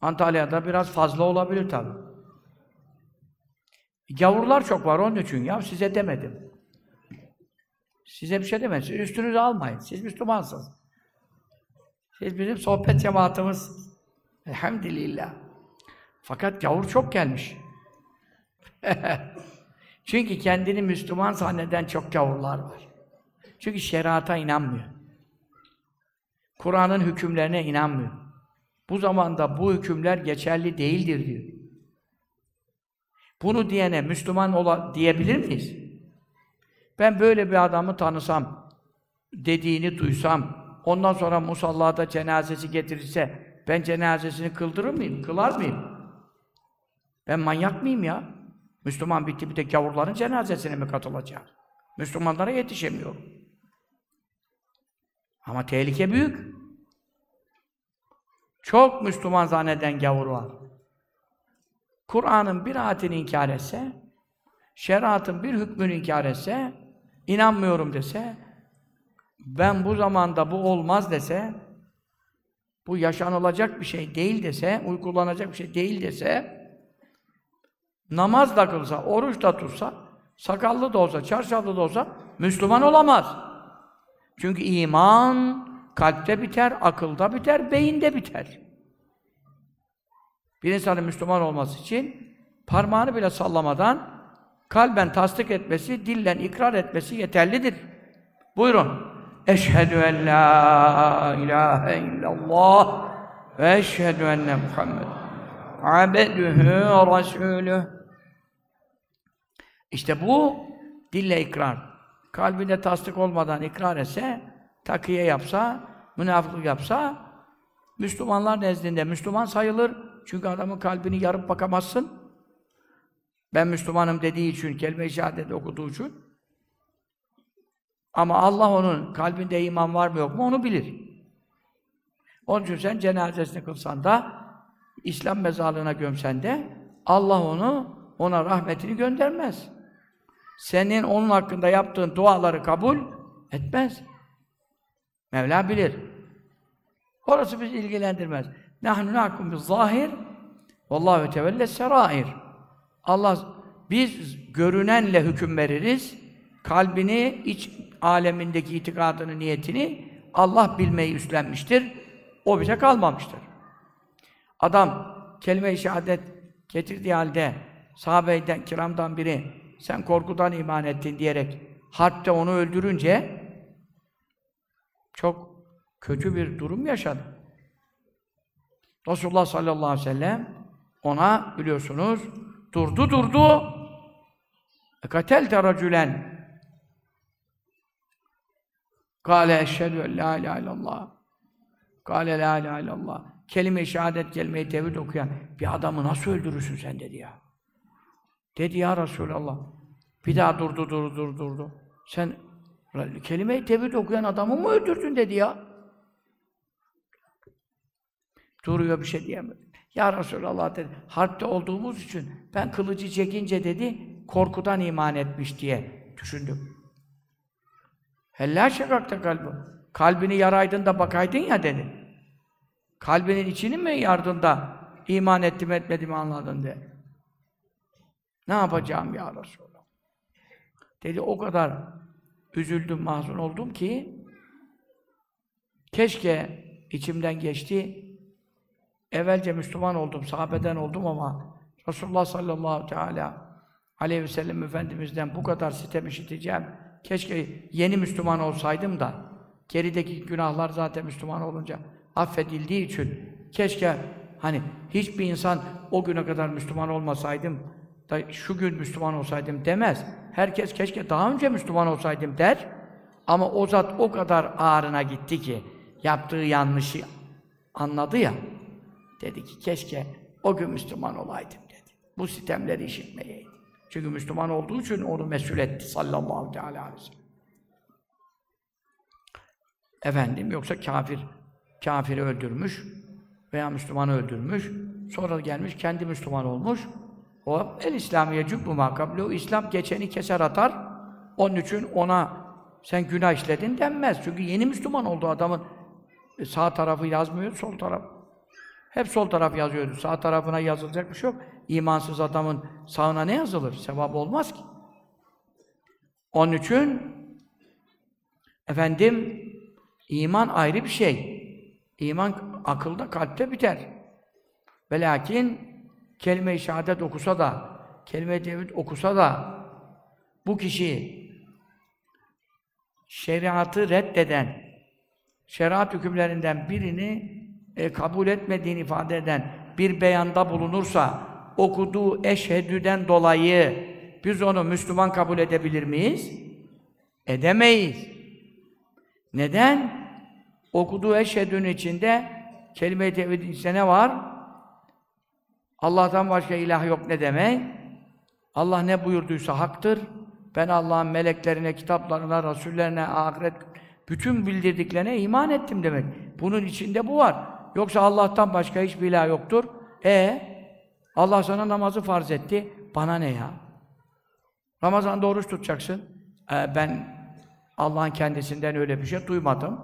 Antalya'da biraz fazla olabilir tabi. Gavurlar çok var onun için ya size demedim. Size bir şey demedim. Siz üstünüzü almayın. Siz Müslümansınız. Siz bizim sohbet cemaatimiz. Elhamdülillah. Fakat gavur çok gelmiş. Çünkü kendini Müslüman zanneden çok gavurlar var. Çünkü şerata inanmıyor. Kur'an'ın hükümlerine inanmıyor. Bu zamanda bu hükümler geçerli değildir diyor. Bunu diyene Müslüman ola diyebilir miyiz? Ben böyle bir adamı tanısam, dediğini duysam, ondan sonra musallada cenazesi getirirse, ben cenazesini kıldırır mıyım? Kılar mıyım? Ben manyak mıyım ya? Müslüman bitti bir de gavurların cenazesine mi katılacağım? Müslümanlara yetişemiyorum. Ama tehlike büyük. Çok Müslüman zanneden gavur var. Kur'an'ın bir ayetini inkar etse, şeriatın bir hükmünü inkar etse, inanmıyorum dese, ben bu zamanda bu olmaz dese, bu yaşanılacak bir şey değil dese, uygulanacak bir şey değil dese, namaz da kılsa, oruç da tutsa, sakallı da olsa, çarşaflı da olsa Müslüman olamaz. Çünkü iman kalpte biter, akılda biter, beyinde biter. Bir insanın Müslüman olması için parmağını bile sallamadan kalben tasdik etmesi, dillen ikrar etmesi yeterlidir. Buyurun. Eşhedü en la ilahe illallah ve eşhedü enne Muhammed abedühü rasulüh. İşte bu dille ikrar. Kalbinde tasdik olmadan ikrar etse, takiye yapsa, münafıklık yapsa, Müslümanlar nezdinde Müslüman sayılır. Çünkü adamın kalbini yarıp bakamazsın. Ben Müslümanım dediği için, kelime-i şehadet okuduğu için. Ama Allah onun kalbinde iman var mı yok mu onu bilir. Onun için sen cenazesini kılsan da, İslam mezarlığına gömsen de, Allah onu, ona rahmetini göndermez. Senin onun hakkında yaptığın duaları kabul etmez. Mevla bilir. Orası bizi ilgilendirmez. Nahnu nahkum biz zahir Vallahu tevelle serair. Allah biz görünenle hüküm veririz. Kalbini, iç alemindeki itikadını, niyetini Allah bilmeyi üstlenmiştir. O bize kalmamıştır. Adam kelime-i şehadet getirdiği halde sahabeyden, kiramdan biri sen korkudan iman ettin diyerek harpte onu öldürünce çok kötü bir durum yaşadı. Resulullah sallallahu aleyhi ve sellem ona biliyorsunuz durdu durdu katel teracülen Kale eşhedü en la ilahe illallah. Kale la ilahe illallah. Kelime-i şehadet, kelime-i tevhid okuyan bir adamı nasıl öldürürsün sen dedi ya. Dedi ya Resulallah. Bir daha durdu, durdu, durdu, durdu. Sen kelime-i tevhid okuyan adamı mı öldürdün dedi ya. Duruyor bir şey diyemedi. Ya Resulallah dedi, harpte olduğumuz için ben kılıcı çekince dedi, korkudan iman etmiş diye düşündüm. Hella şekakta kalbi. Kalbini yaraydın da bakaydın ya dedi. Kalbinin içini mi yardın da iman ettim etmedim anladın de. Ne yapacağım ya Resulallah? Dedi o kadar üzüldüm, mahzun oldum ki keşke içimden geçti evvelce Müslüman oldum, sahabeden oldum ama Resulullah sallallahu teala aleyhi ve sellem Efendimiz'den bu kadar sitem işiteceğim. Keşke yeni Müslüman olsaydım da gerideki günahlar zaten Müslüman olunca affedildiği için keşke hani hiçbir insan o güne kadar Müslüman olmasaydım da şu gün Müslüman olsaydım demez. Herkes keşke daha önce Müslüman olsaydım der. Ama o zat o kadar ağrına gitti ki yaptığı yanlışı anladı ya. Dedi ki keşke o gün Müslüman olaydım dedi. Bu sistemleri işitmeyeydim. Çünkü Müslüman olduğu için onu mesul etti sallallahu aleyhi ve sellem. Efendim yoksa kafir, kafiri öldürmüş veya Müslümanı öldürmüş, sonra gelmiş kendi Müslüman olmuş. O el İslamiye cübbü makabli, o İslam geçeni keser atar. Onun için ona sen günah işledin denmez. Çünkü yeni Müslüman oldu adamın sağ tarafı yazmıyor, sol taraf. Hep sol taraf yazıyordu. Sağ tarafına yazılacak bir şey yok. İmansız adamın sağına ne yazılır? Sevap olmaz ki. Onun için efendim iman ayrı bir şey. İman akılda, kalpte biter. Ve lakin kelime-i şehadet okusa da, kelime-i tevhid okusa da bu kişi şeriatı reddeden, şeriat hükümlerinden birini e, kabul etmediğini ifade eden bir beyanda bulunursa, okuduğu eşhedüden dolayı biz onu Müslüman kabul edebilir miyiz? Edemeyiz. Neden? Okuduğu eşhedünün içinde kelime-i tevhidin içinde ne var? Allah'tan başka ilah yok ne demek? Allah ne buyurduysa haktır. Ben Allah'ın meleklerine, kitaplarına, rasullerine, ahiret bütün bildirdiklerine iman ettim demek. Bunun içinde bu var. Yoksa Allah'tan başka hiçbir ilah yoktur. E Allah sana namazı farz etti. Bana ne ya? Ramazan'da oruç tutacaksın. E, ben Allah'ın kendisinden öyle bir şey duymadım.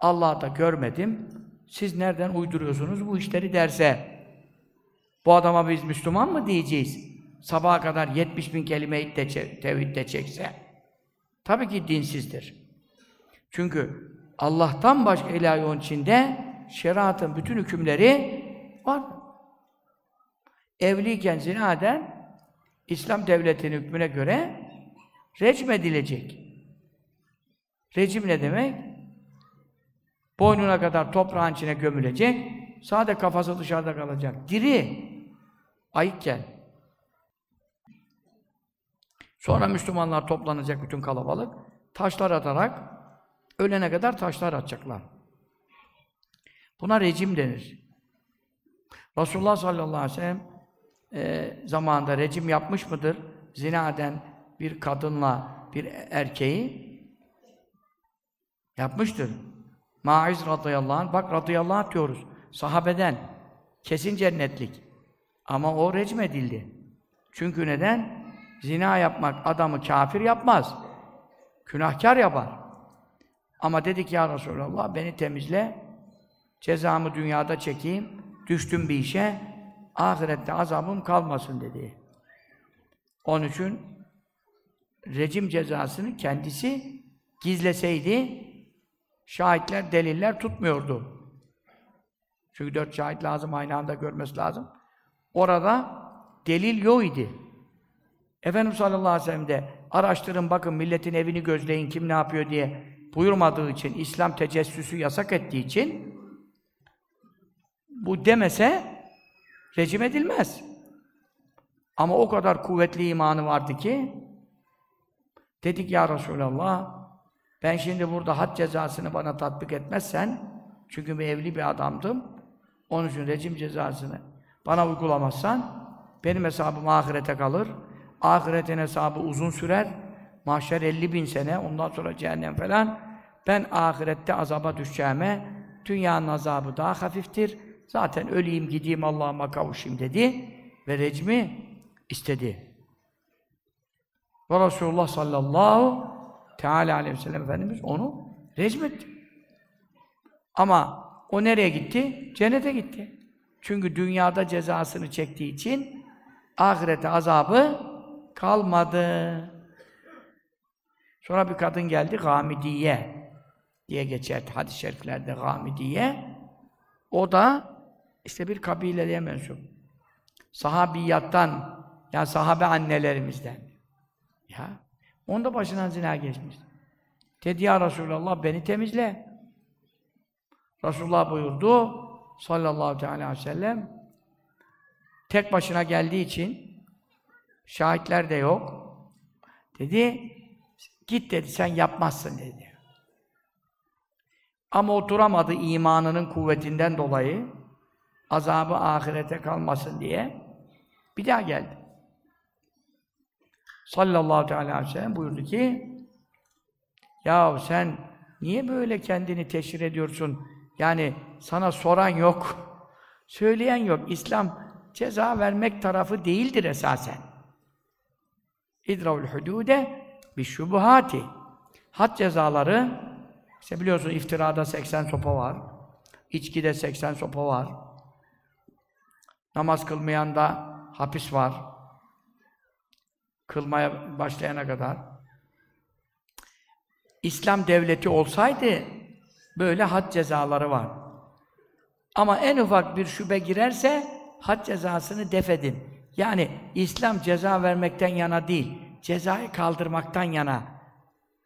Allah'ı da görmedim. Siz nereden uyduruyorsunuz bu işleri derse bu adama biz Müslüman mı diyeceğiz? Sabaha kadar 70 bin kelime-i de tevhid çekse. Tabii ki dinsizdir. Çünkü Allah'tan başka ilahi onun içinde şeriatın bütün hükümleri var. Evliyken zina eden İslam devletinin hükmüne göre recm edilecek. Recim ne demek? Boynuna kadar toprağın içine gömülecek, sade kafası dışarıda kalacak. Diri, ayıkken. Sonra Müslümanlar toplanacak bütün kalabalık, taşlar atarak, ölene kadar taşlar atacaklar. Buna rejim denir. Resulullah sallallahu aleyhi ve sellem e, zamanında rejim yapmış mıdır? Zina eden bir kadınla bir erkeği yapmıştır. Maiz radıyallahu anh, bak radıyallahu anh diyoruz. Sahabeden. Kesin cennetlik. Ama o recm edildi. Çünkü neden? Zina yapmak adamı kafir yapmaz. Günahkar yapar. Ama dedik ya Resulallah beni temizle. Cezamı dünyada çekeyim. Düştüm bir işe. Ahirette azabım kalmasın dedi. Onun için rejim cezasını kendisi gizleseydi şahitler, deliller tutmuyordu. Çünkü dört şahit lazım, aynı anda görmesi lazım. Orada delil yok idi. Efendimiz sallallahu aleyhi ve sellem de araştırın bakın milletin evini gözleyin kim ne yapıyor diye buyurmadığı için, İslam tecessüsü yasak ettiği için bu demese rejim edilmez. Ama o kadar kuvvetli imanı vardı ki dedik ya Resulallah ben şimdi burada had cezasını bana tatbik etmezsen çünkü bir evli bir adamdım onun için rejim cezasını bana uygulamazsan benim hesabım ahirete kalır. Ahiretin hesabı uzun sürer. Mahşer 50 bin sene, ondan sonra cehennem falan. Ben ahirette azaba düşeceğime, dünyanın azabı daha hafiftir. Zaten öleyim, gideyim, Allah'ıma kavuşayım dedi. Ve recmi istedi. Ve Resulullah sallallahu teala aleyhi ve sellem Efendimiz onu recmetti. Ama o nereye gitti? Cennete gitti. Çünkü dünyada cezasını çektiği için ahirete azabı kalmadı. Sonra bir kadın geldi, Gamidiye diye geçer hadis-i şeriflerde Gamidiye. O da işte bir kabileye mensup. Sahabiyattan, yani sahabe annelerimizden. Ya, onun da başından zina geçmiş. Dedi ya Resulallah beni temizle. Resulullah buyurdu sallallahu aleyhi ve sellem tek başına geldiği için şahitler de yok. Dedi git dedi sen yapmazsın dedi. Ama oturamadı imanının kuvvetinden dolayı azabı ahirete kalmasın diye bir daha geldi. Sallallahu aleyhi ve sellem buyurdu ki ya sen niye böyle kendini teşhir ediyorsun? Yani sana soran yok, söyleyen yok. İslam ceza vermek tarafı değildir esasen. İdravul hudude bir şubuhati. Had cezaları, işte biliyorsun iftirada 80 sopa var, içkide 80 sopa var, namaz kılmayan da hapis var, kılmaya başlayana kadar. İslam devleti olsaydı böyle had cezaları var. Ama en ufak bir şüphe girerse had cezasını defedin. Yani İslam ceza vermekten yana değil, cezayı kaldırmaktan yana.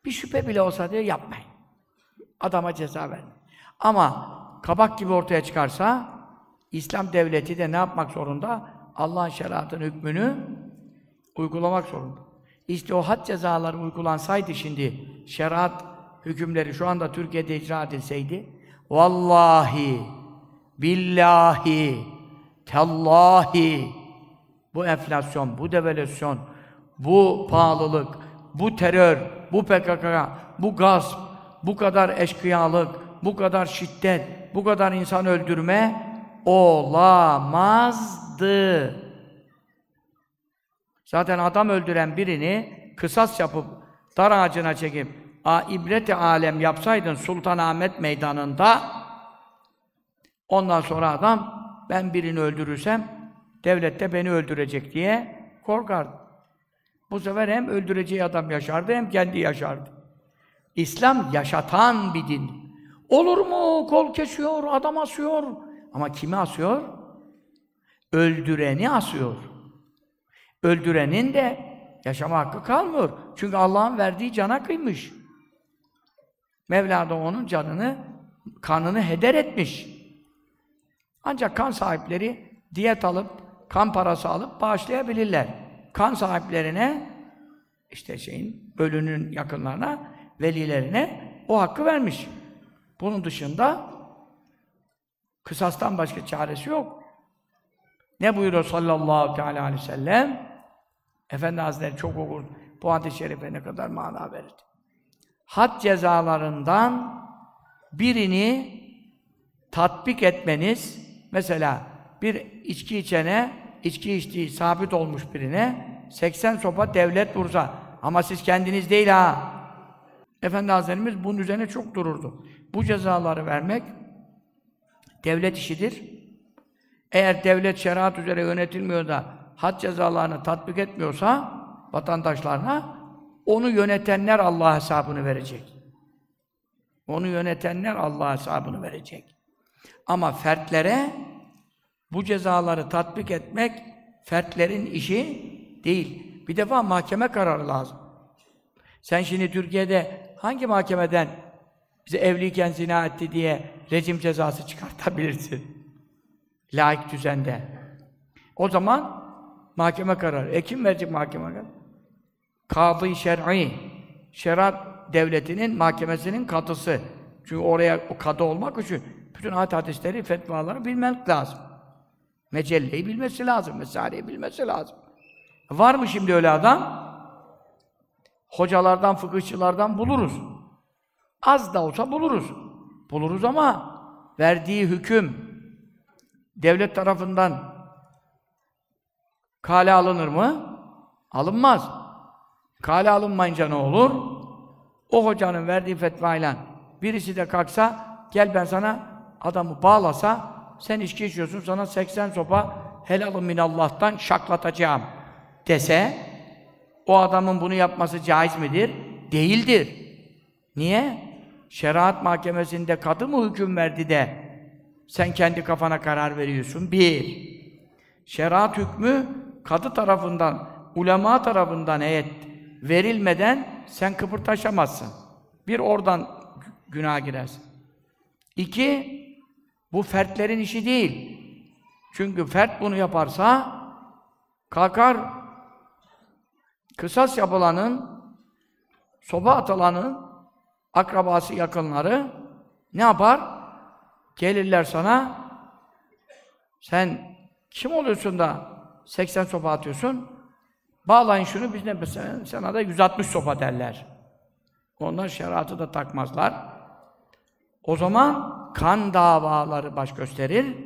Bir şüphe bile olsa diyor yapmayın. Adama ceza ver. Ama kabak gibi ortaya çıkarsa İslam devleti de ne yapmak zorunda? Allah'ın şeriatının hükmünü uygulamak zorunda. İşte o had cezaları uygulansaydı şimdi şeriat hükümleri şu anda Türkiye'de icra edilseydi vallahi billahi tallahi bu enflasyon, bu devalüasyon, bu pahalılık, bu terör, bu PKK, bu gasp, bu kadar eşkıyalık, bu kadar şiddet, bu kadar insan öldürme olamazdı. Zaten adam öldüren birini kısas yapıp dar ağacına çekip a ibreti alem yapsaydın Sultanahmet meydanında ondan sonra adam ben birini öldürürsem devlet de beni öldürecek diye korkardı. Bu sefer hem öldüreceği adam yaşardı hem kendi yaşardı. İslam yaşatan bir din. Olur mu? Kol kesiyor, adam asıyor. Ama kimi asıyor? Öldüreni asıyor. Öldürenin de yaşama hakkı kalmıyor. Çünkü Allah'ın verdiği cana kıymış. Mevla da onun canını, kanını heder etmiş. Ancak kan sahipleri diyet alıp, kan parası alıp bağışlayabilirler. Kan sahiplerine, işte şeyin, ölünün yakınlarına, velilerine o hakkı vermiş. Bunun dışında kısastan başka çaresi yok. Ne buyuruyor sallallahu teala aleyhi ve sellem? Efendi Hazretleri çok okur. Bu hadis-i şerife ne kadar mana verir. Had cezalarından birini tatbik etmeniz, mesela bir içki içene, içki içtiği sabit olmuş birine 80 sopa devlet vursa ama siz kendiniz değil ha. Efendi Hazretlerimiz bunun üzerine çok dururdu. Bu cezaları vermek devlet işidir. Eğer devlet şeriat üzere yönetilmiyor da had cezalarını tatbik etmiyorsa vatandaşlarına onu yönetenler Allah hesabını verecek. Onu yönetenler Allah hesabını verecek. Ama fertlere bu cezaları tatbik etmek fertlerin işi değil. Bir defa mahkeme kararı lazım. Sen şimdi Türkiye'de hangi mahkemeden bize evliyken zina etti diye rejim cezası çıkartabilirsin? Laik düzende. O zaman mahkeme kararı. E kim verecek mahkeme kararı? Kadı şer'i. Şeriat devletinin mahkemesinin kadısı. Çünkü oraya o kadı olmak için bütün ayet hadisleri, fetvaları bilmek lazım. Mecelleyi bilmesi lazım, mesaleyi bilmesi lazım. Var mı şimdi öyle adam? Hocalardan, fıkıhçılardan buluruz. Az da olsa buluruz. Buluruz ama verdiği hüküm devlet tarafından kale alınır mı? Alınmaz. Kale alınmayınca ne olur? O hocanın verdiği fetvayla birisi de kalksa, gel ben sana adamı bağlasa, sen içki içiyorsun, sana 80 sopa helalım minallah'tan şaklatacağım dese, o adamın bunu yapması caiz midir? Değildir. Niye? Şeriat mahkemesinde kadı mı hüküm verdi de sen kendi kafana karar veriyorsun? Bir. Şeriat hükmü kadı tarafından, ulema tarafından heyet verilmeden sen kıpırtaşamazsın. Bir oradan günah girersin. İki, bu fertlerin işi değil. Çünkü fert bunu yaparsa kalkar kısas yapılanın soba atılanın akrabası yakınları ne yapar? Gelirler sana sen kim oluyorsun da 80 sopa atıyorsun? Bağlayın şunu, biz ne sana da 160 sopa derler. Onlar şeriatı da takmazlar. O zaman kan davaları baş gösterir.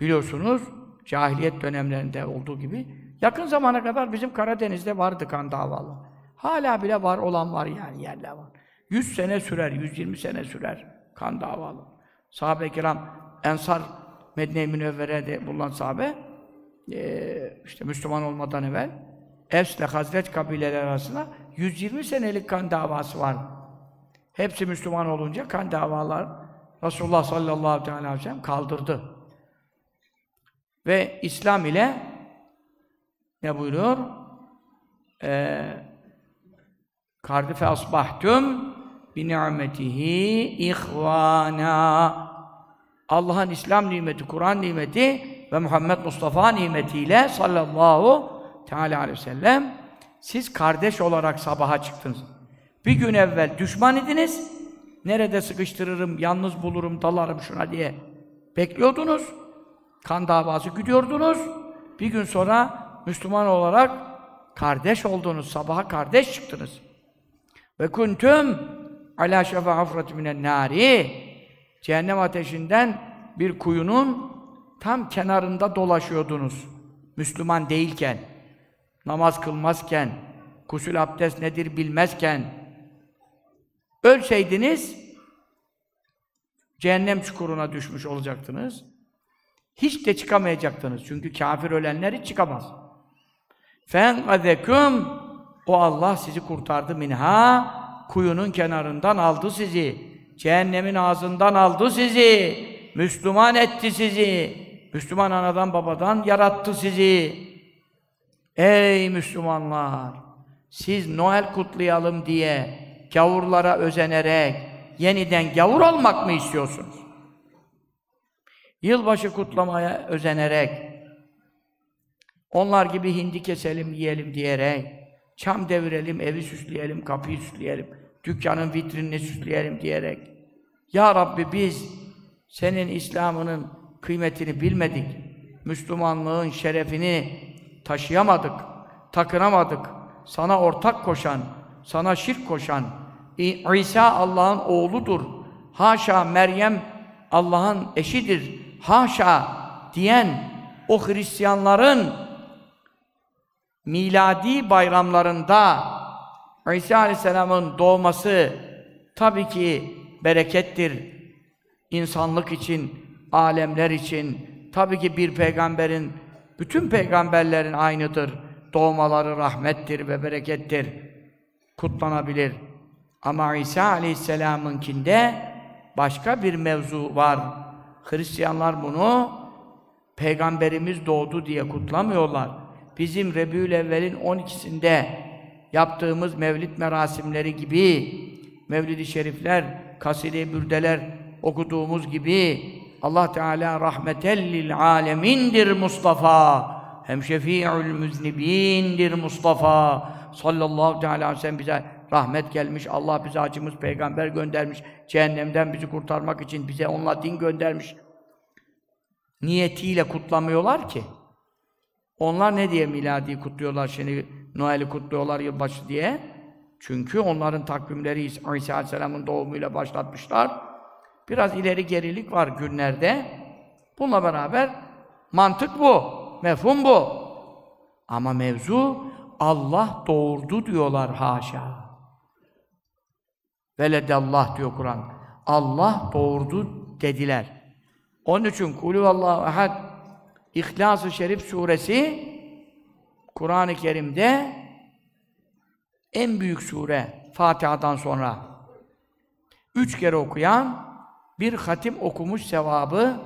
Biliyorsunuz, cahiliyet dönemlerinde olduğu gibi, yakın zamana kadar bizim Karadeniz'de vardı kan davalı. Hala bile var olan var yani, yerler var. 100 sene sürer, 120 sene sürer kan davalı. Sahabe-i kiram, Ensar, Medine-i Münevvere'de bulunan sahabe, işte Müslüman olmadan evvel, Evs ile Hazret kabileler arasında 120 senelik kan davası var. Hepsi Müslüman olunca kan davalar Resulullah sallallahu aleyhi ve sellem kaldırdı. Ve İslam ile ne buyuruyor? Ee, Kardife asbahtum bi ni'metihi ihvana. Allah'ın İslam nimeti, Kur'an nimeti ve Muhammed Mustafa nimetiyle sallallahu Teala aleyhi ve sellem siz kardeş olarak sabaha çıktınız. Bir gün evvel düşman idiniz. Nerede sıkıştırırım, yalnız bulurum, dalarım şuna diye bekliyordunuz. Kan davası güdüyordunuz. Bir gün sonra Müslüman olarak kardeş oldunuz. Sabaha kardeş çıktınız. Ve kuntum ala şefa hafrat minen nari cehennem ateşinden bir kuyunun tam kenarında dolaşıyordunuz. Müslüman değilken namaz kılmazken, kusül abdest nedir bilmezken, Ölseydiniz cehennem çukuruna düşmüş olacaktınız. Hiç de çıkamayacaktınız. Çünkü kafir ölenler hiç çıkamaz. Fen azeküm o Allah sizi kurtardı minha kuyunun kenarından aldı sizi. Cehennemin ağzından aldı sizi. Müslüman etti sizi. Müslüman anadan babadan yarattı sizi. Ey Müslümanlar! Siz Noel kutlayalım diye gavurlara özenerek yeniden gavur olmak mı istiyorsunuz? Yılbaşı kutlamaya özenerek onlar gibi hindi keselim, yiyelim diyerek çam devirelim, evi süsleyelim, kapıyı süsleyelim, dükkanın vitrinini süsleyelim diyerek Ya Rabbi biz senin İslam'ının kıymetini bilmedik. Müslümanlığın şerefini taşıyamadık, takınamadık. Sana ortak koşan, sana şirk koşan, İsa Allah'ın oğludur. Haşa Meryem Allah'ın eşidir. Haşa diyen o Hristiyanların miladi bayramlarında İsa Aleyhisselam'ın doğması tabii ki berekettir. İnsanlık için, alemler için, tabii ki bir peygamberin, bütün peygamberlerin aynıdır. Doğmaları rahmettir ve berekettir. Kutlanabilir. Ama İsa Aleyhisselam'ınkinde başka bir mevzu var. Hristiyanlar bunu Peygamberimiz doğdu diye kutlamıyorlar. Bizim Rebül Evvel'in 12'sinde yaptığımız mevlid merasimleri gibi mevlid-i şerifler, kaside bürdeler okuduğumuz gibi Allah Teala rahmetellil alemindir Mustafa. Hem şefi'ül müznibindir Mustafa. Sallallahu teala aleyhi ve sellem bize rahmet gelmiş. Allah bize acımız peygamber göndermiş. Cehennemden bizi kurtarmak için bize onunla din göndermiş. Niyetiyle kutlamıyorlar ki. Onlar ne diye miladi kutluyorlar şimdi Noel'i kutluyorlar yılbaşı diye? Çünkü onların takvimleri İsa Aleyhisselam'ın doğumuyla başlatmışlar. Biraz ileri gerilik var günlerde. Bununla beraber mantık bu, mefhum bu. Ama mevzu Allah doğurdu diyorlar haşa. Veledallah diyor Kur'an. Allah doğurdu dediler. Onun için kulü Allahu ehad İhlas-ı Şerif suresi Kur'an-ı Kerim'de en büyük sure Fatiha'dan sonra üç kere okuyan bir hatim okumuş sevabı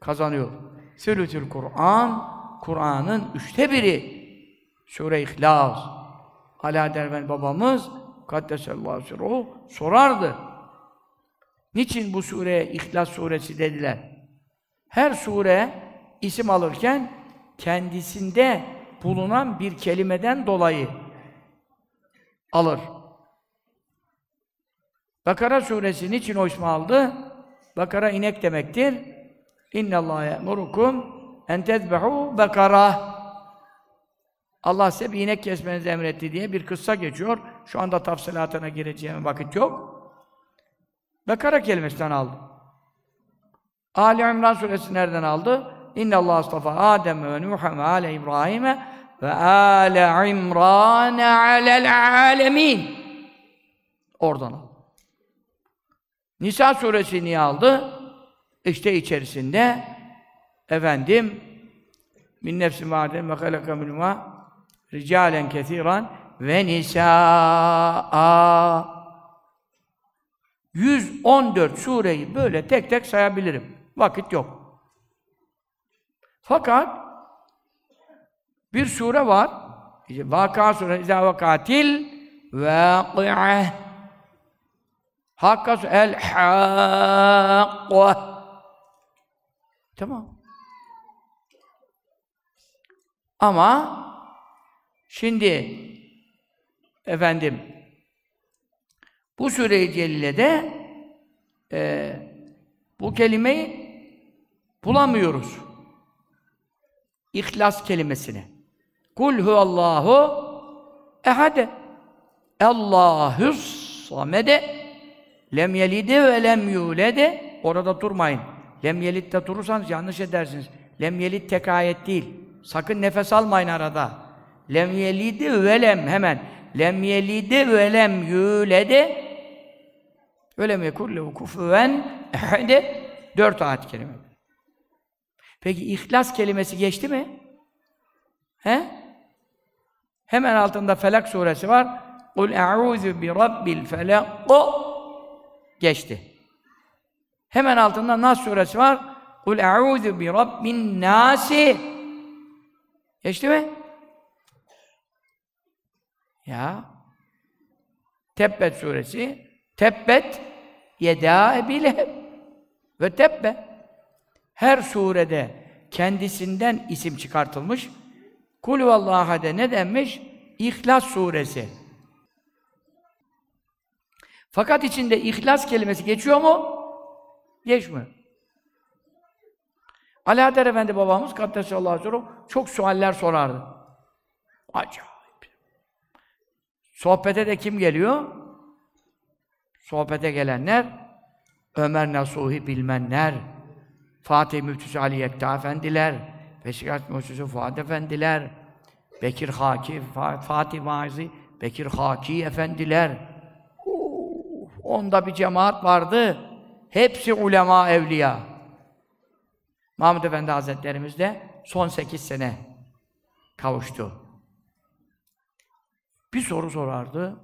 kazanıyor. Sülütül Kur'an Kur'an'ın üçte biri Sure İhlas. Ala Derven babamız Kaddesallahu sirruhu sorardı. Niçin bu sureye İhlas suresi dediler? Her sure isim alırken kendisinde bulunan bir kelimeden dolayı alır. Bakara suresi niçin o ismi aldı? Bakara inek demektir. İnne Allah ye'murukum en tezbehu bakara. Allah size bir inek kesmenizi emretti diye bir kıssa geçiyor. Şu anda tafsilatına gireceğim vakit yok. Bakara kelimesinden aldı. Ali İmran suresi nereden aldı? İnne Allah astafa Adem ve Nuh ve ale İbrahim ve ale İmran alel alemin. Oradan aldı. Nisa suresi niye aldı? İşte içerisinde efendim min nefsin vâden ve halaka minhuma ricalen kesiran ve nisaa 114 sureyi böyle tek tek sayabilirim. Vakit yok. Fakat bir sure var. İşte Vaka suresi İzâ vakatil vâki'ah Hakka el hakka Tamam. Ama şimdi efendim bu sure-i celilede e, bu kelimeyi bulamıyoruz. İhlas kelimesini. Kul huvallahu ehade. Allahus samede lem yelide ve lem yulede orada durmayın. Lem yelidde durursanız yanlış edersiniz. Lem yelid tek ayet değil. Sakın nefes almayın arada. Lem yelide ve hemen. Lem yelide ve lem yulede ve lem yekullehu kufuven ehede dört ayet kelime. Peki ihlas kelimesi geçti mi? He? Hemen altında Felak suresi var. Kul e'ûzü bi rabbil felak. Geçti. Hemen altında Nas suresi var. Kul e'ûzü bi rabbin nasi. Geçti mi? Ya. Tebbet suresi. Tebbet yedâ ebileheb. Ve tebbe. Her surede kendisinden isim çıkartılmış. Kul vallâhade ne denmiş? İhlas suresi. Fakat içinde ihlas kelimesi geçiyor mu? Geçmiyor. Alaeddin Efendi babamız Kaddesallahu aleyhi çok sualler sorardı. Acayip. Sohbete de kim geliyor? Sohbete gelenler Ömer Nasuhi bilmenler, Fatih Müftüsü Ali Yekta Efendiler, Beşiktaş Müftüsü Fuat Efendiler, Bekir Haki, Fatih Vazi, Bekir Haki Efendiler. Onda bir cemaat vardı. Hepsi ulema, evliya. Mahmud Efendi Hazretlerimiz de son sekiz sene kavuştu. Bir soru sorardı.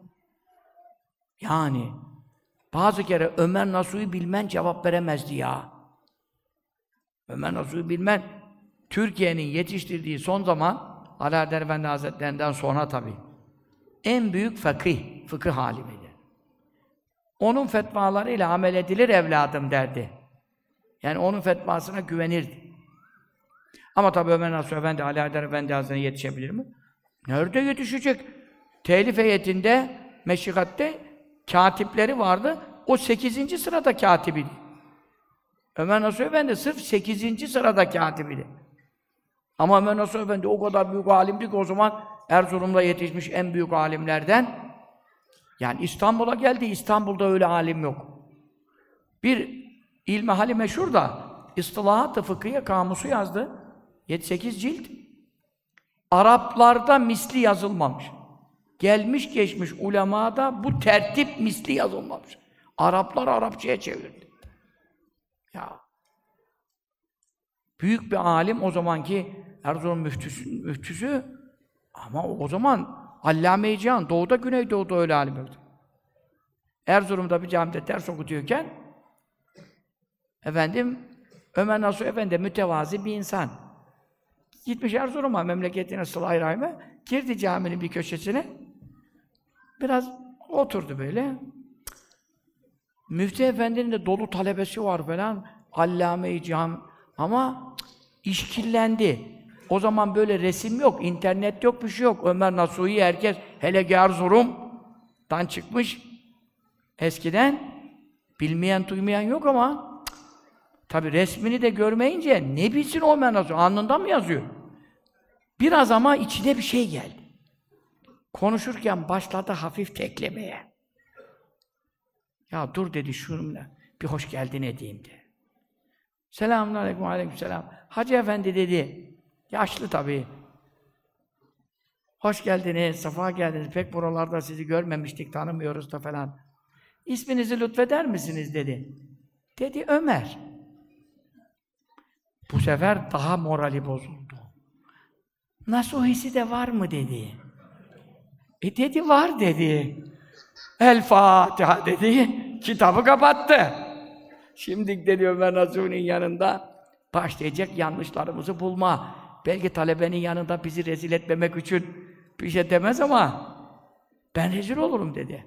Yani bazı kere Ömer Nasuh'u bilmen cevap veremezdi ya. Ömer Nasuh'u bilmen Türkiye'nin yetiştirdiği son zaman Alaeddin Efendi Hazretlerinden sonra tabi en büyük fakih, fıkıh alimiydi. Onun fetvalarıyla amel edilir evladım derdi. Yani onun fetvasına güvenirdi. Ama tabi Ömer Nasuh Efendi, Alaeddin Efendi Hazretleri yetişebilir mi? Nerede yetişecek? Telif heyetinde, meşikatte katipleri vardı. O sekizinci sırada katibiydi. Ömer Nasuh Efendi sırf sekizinci sırada katibiydi. Ama Ömer Nasuh Efendi o kadar büyük alimdi ki o zaman Erzurum'da yetişmiş en büyük alimlerden. Yani İstanbul'a geldi, İstanbul'da öyle alim yok. Bir ilmihali meşhur da İstilahat-ı Fıkhiye kamusu yazdı. 7-8 cilt. Araplarda misli yazılmamış. Gelmiş geçmiş ulemada bu tertip misli yazılmamış. Araplar Arapçaya çevirdi. Ya. Büyük bir alim o zamanki Erzurum müftüsü, müftüsü ama o zaman Allame-i Cihan, doğuda güneydoğuda öyle alim yoktu. Erzurum'da bir camide ders okutuyorken efendim Ömer Nasuh Efendi mütevazi bir insan. Gitmiş Erzurum'a, memleketine, sıla-i rahime, girdi caminin bir köşesine. Biraz oturdu böyle. Müftü Efendi'nin de dolu talebesi var falan. Allame-i Cihan. Ama işkillendi. O zaman böyle resim yok, internet yok, bir şey yok. Ömer Nasuhi herkes, hele Erzurum'dan çıkmış. Eskiden bilmeyen, duymayan yok ama tabi resmini de görmeyince ne bilsin Ömer Nasuhi? Alnında mı yazıyor? Biraz ama içine bir şey geldi. Konuşurken başladı hafif teklemeye. Ya dur dedi şununla bir hoş geldin edeyim de. Selamun aleyküm, aleyküm selam. Hacı efendi dedi, yaşlı tabii. Hoş geldiniz, safa geldiniz. Pek buralarda sizi görmemiştik, tanımıyoruz da falan. İsminizi lütfeder misiniz dedi. Dedi Ömer. Bu sefer daha morali bozuldu. Nasuhisi de var mı dedi. E dedi var dedi. El Fatiha dedi. Kitabı kapattı. Şimdi dedi Ömer Nasuhi'nin yanında başlayacak yanlışlarımızı bulma. Belki talebenin yanında bizi rezil etmemek için bir şey demez ama ben rezil olurum dedi.